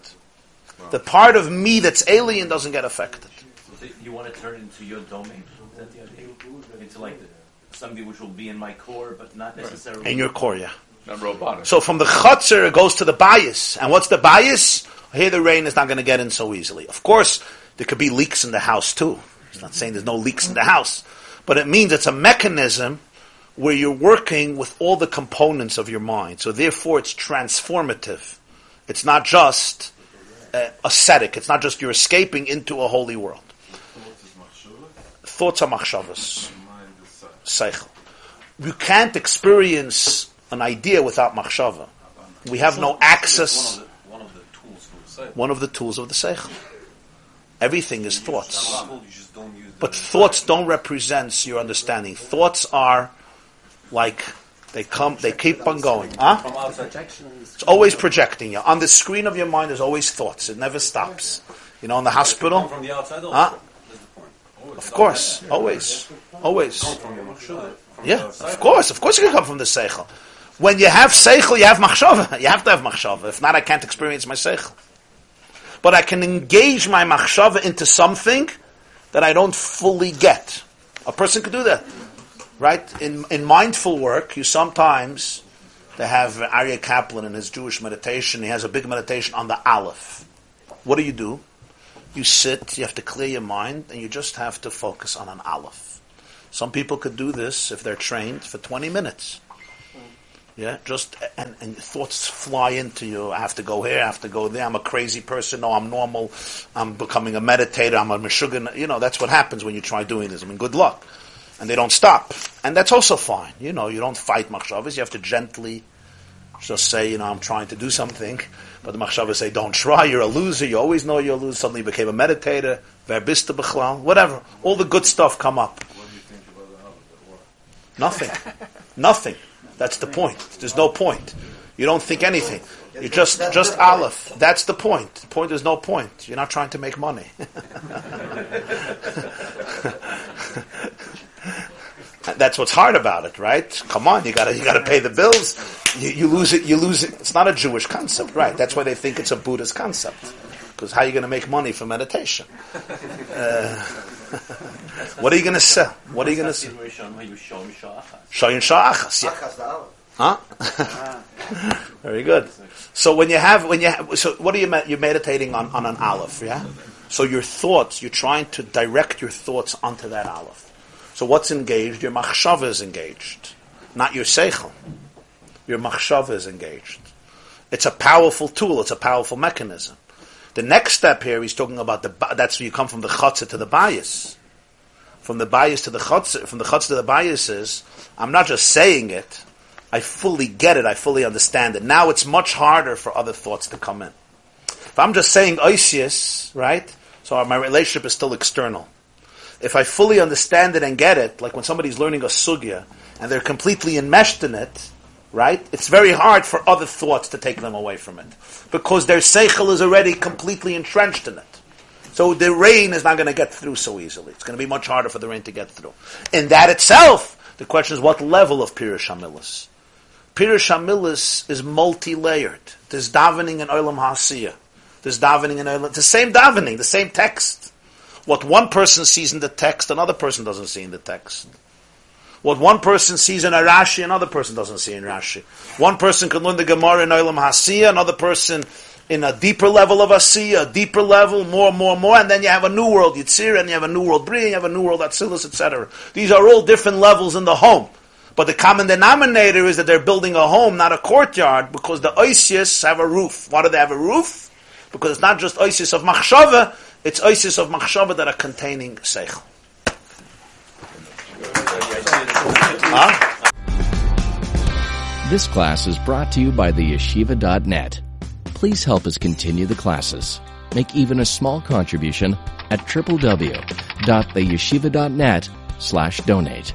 The part of me that's alien doesn't get affected. So you want to turn into your domain? Is that the idea? Into like the, something which will be in my core, but not necessarily. In your core, yeah. Not robotic. So from the chutzer, it goes to the bayis. And what's the bayis? Here the rain is not going to get in so easily. Of course, there could be leaks in the house too. It's not saying there's no leaks in the house. But it means it's a mechanism where you're working with all the components of your mind. So therefore it's transformative. It's not just uh, ascetic. It's not just you're escaping into a holy world. Thoughts are machshavas. Seichel. You can't experience an idea without machshava. We have no access. One of the, one of the tools. One of the tools of the seichel. Everything is thoughts. But thoughts don't represent your understanding. Thoughts are like they come, they keep on going. Huh? It's always projecting you. On the screen of your mind, there's always thoughts. It never stops. You know, in the hospital, from the outside. Huh? That's the point. of course, always, always. Come from your machshava. Yeah, of course, of course, you can come from the seichel. When you have seichel, you have machshava. You have to have machshava. If not, I can't experience my seichel. But I can engage my machshava into something that I don't fully get. A person could do that, right? In in mindful work, you sometimes they have Aryeh Kaplan in his Jewish meditation. He has a big meditation on the Aleph. What do you do? You sit. You have to clear your mind, and you just have to focus on an Aleph. Some people could do this if they're trained for 20 minutes. Yeah, just and, and thoughts fly into you. I have to go here. I have to go there. I'm a crazy person. No, I'm normal. I'm becoming a meditator. I'm a meshuggah. You know, that's what happens when you try doing this. I mean, good luck. And they don't stop, and that's also fine. You know, you don't fight machshavas. You have to gently just say, you know, I'm trying to do something. But the machshavas say, don't try. You're a loser. You always know you're a loser. Suddenly you became a meditator. Verbista b'chlal. Whatever. All the good stuff come up. What do you think about the Aleph? Nothing. Nothing. That's the point. There's no point. You don't think anything. You just just Aleph. That's the point. The point is no point. You're not trying to make money. That's what's hard about it, right? Come on, you gotta you gotta pay the bills. You, you lose it. You lose it. It's not a Jewish concept, right? That's why they think it's a Buddhist concept. Because how are you going to make money from meditation? Uh, what are you going to sell? What are you going to sell? Shayin sha'achas, yeah. Huh? Very good. So when you have when you have, so what are you you're meditating on on an aleph, yeah? So your thoughts, you're trying to direct your thoughts onto that aleph. So what's engaged? Your machshava is engaged, not your seichel. Your machshava is engaged. It's a powerful tool. It's a powerful mechanism. The next step here, he's talking about the. That's where you come from the chutzah to the bayis. From the bayis to the chutzah, from the chutzah to the bayis is, I'm not just saying it. I fully get it. I fully understand it. Now it's much harder for other thoughts to come in. If I'm just saying oisius, right? So my relationship is still external. If I fully understand it and get it, like when somebody's learning a sugya and they're completely enmeshed in it, right? It's very hard for other thoughts to take them away from it because their seichel is already completely entrenched in it. So the rain is not going to get through so easily. It's going to be much harder for the rain to get through. In that itself, the question is what level of Pirush Hamilis? Pirush Hamilis is multi-layered. There's davening in Olam Hasiyah. There's davening in Olam... The same davening, the same text. What one person sees in the text, another person doesn't see in the text. What one person sees in a Rashi, another person doesn't see in Rashi. One person can learn the Gemara in Olam Hasiyah, another person in a deeper level of Asiyah, a deeper level, more, more, more, and then you have a new world Yitzir, and you have a new world Bri, and you have a new world Atzilus, etc. These are all different levels in the home. But the common denominator is that they're building a home, not a courtyard, because the Oisius have a roof. Why do they have a roof? Because it's not just Oisius of Machshava, it's Oisius of Machshava that are containing Seichel. Huh? This class is brought to you by the yeshiva.net. Please help us continue the classes. Make even a small contribution at www.theyeshiva.net slash donate.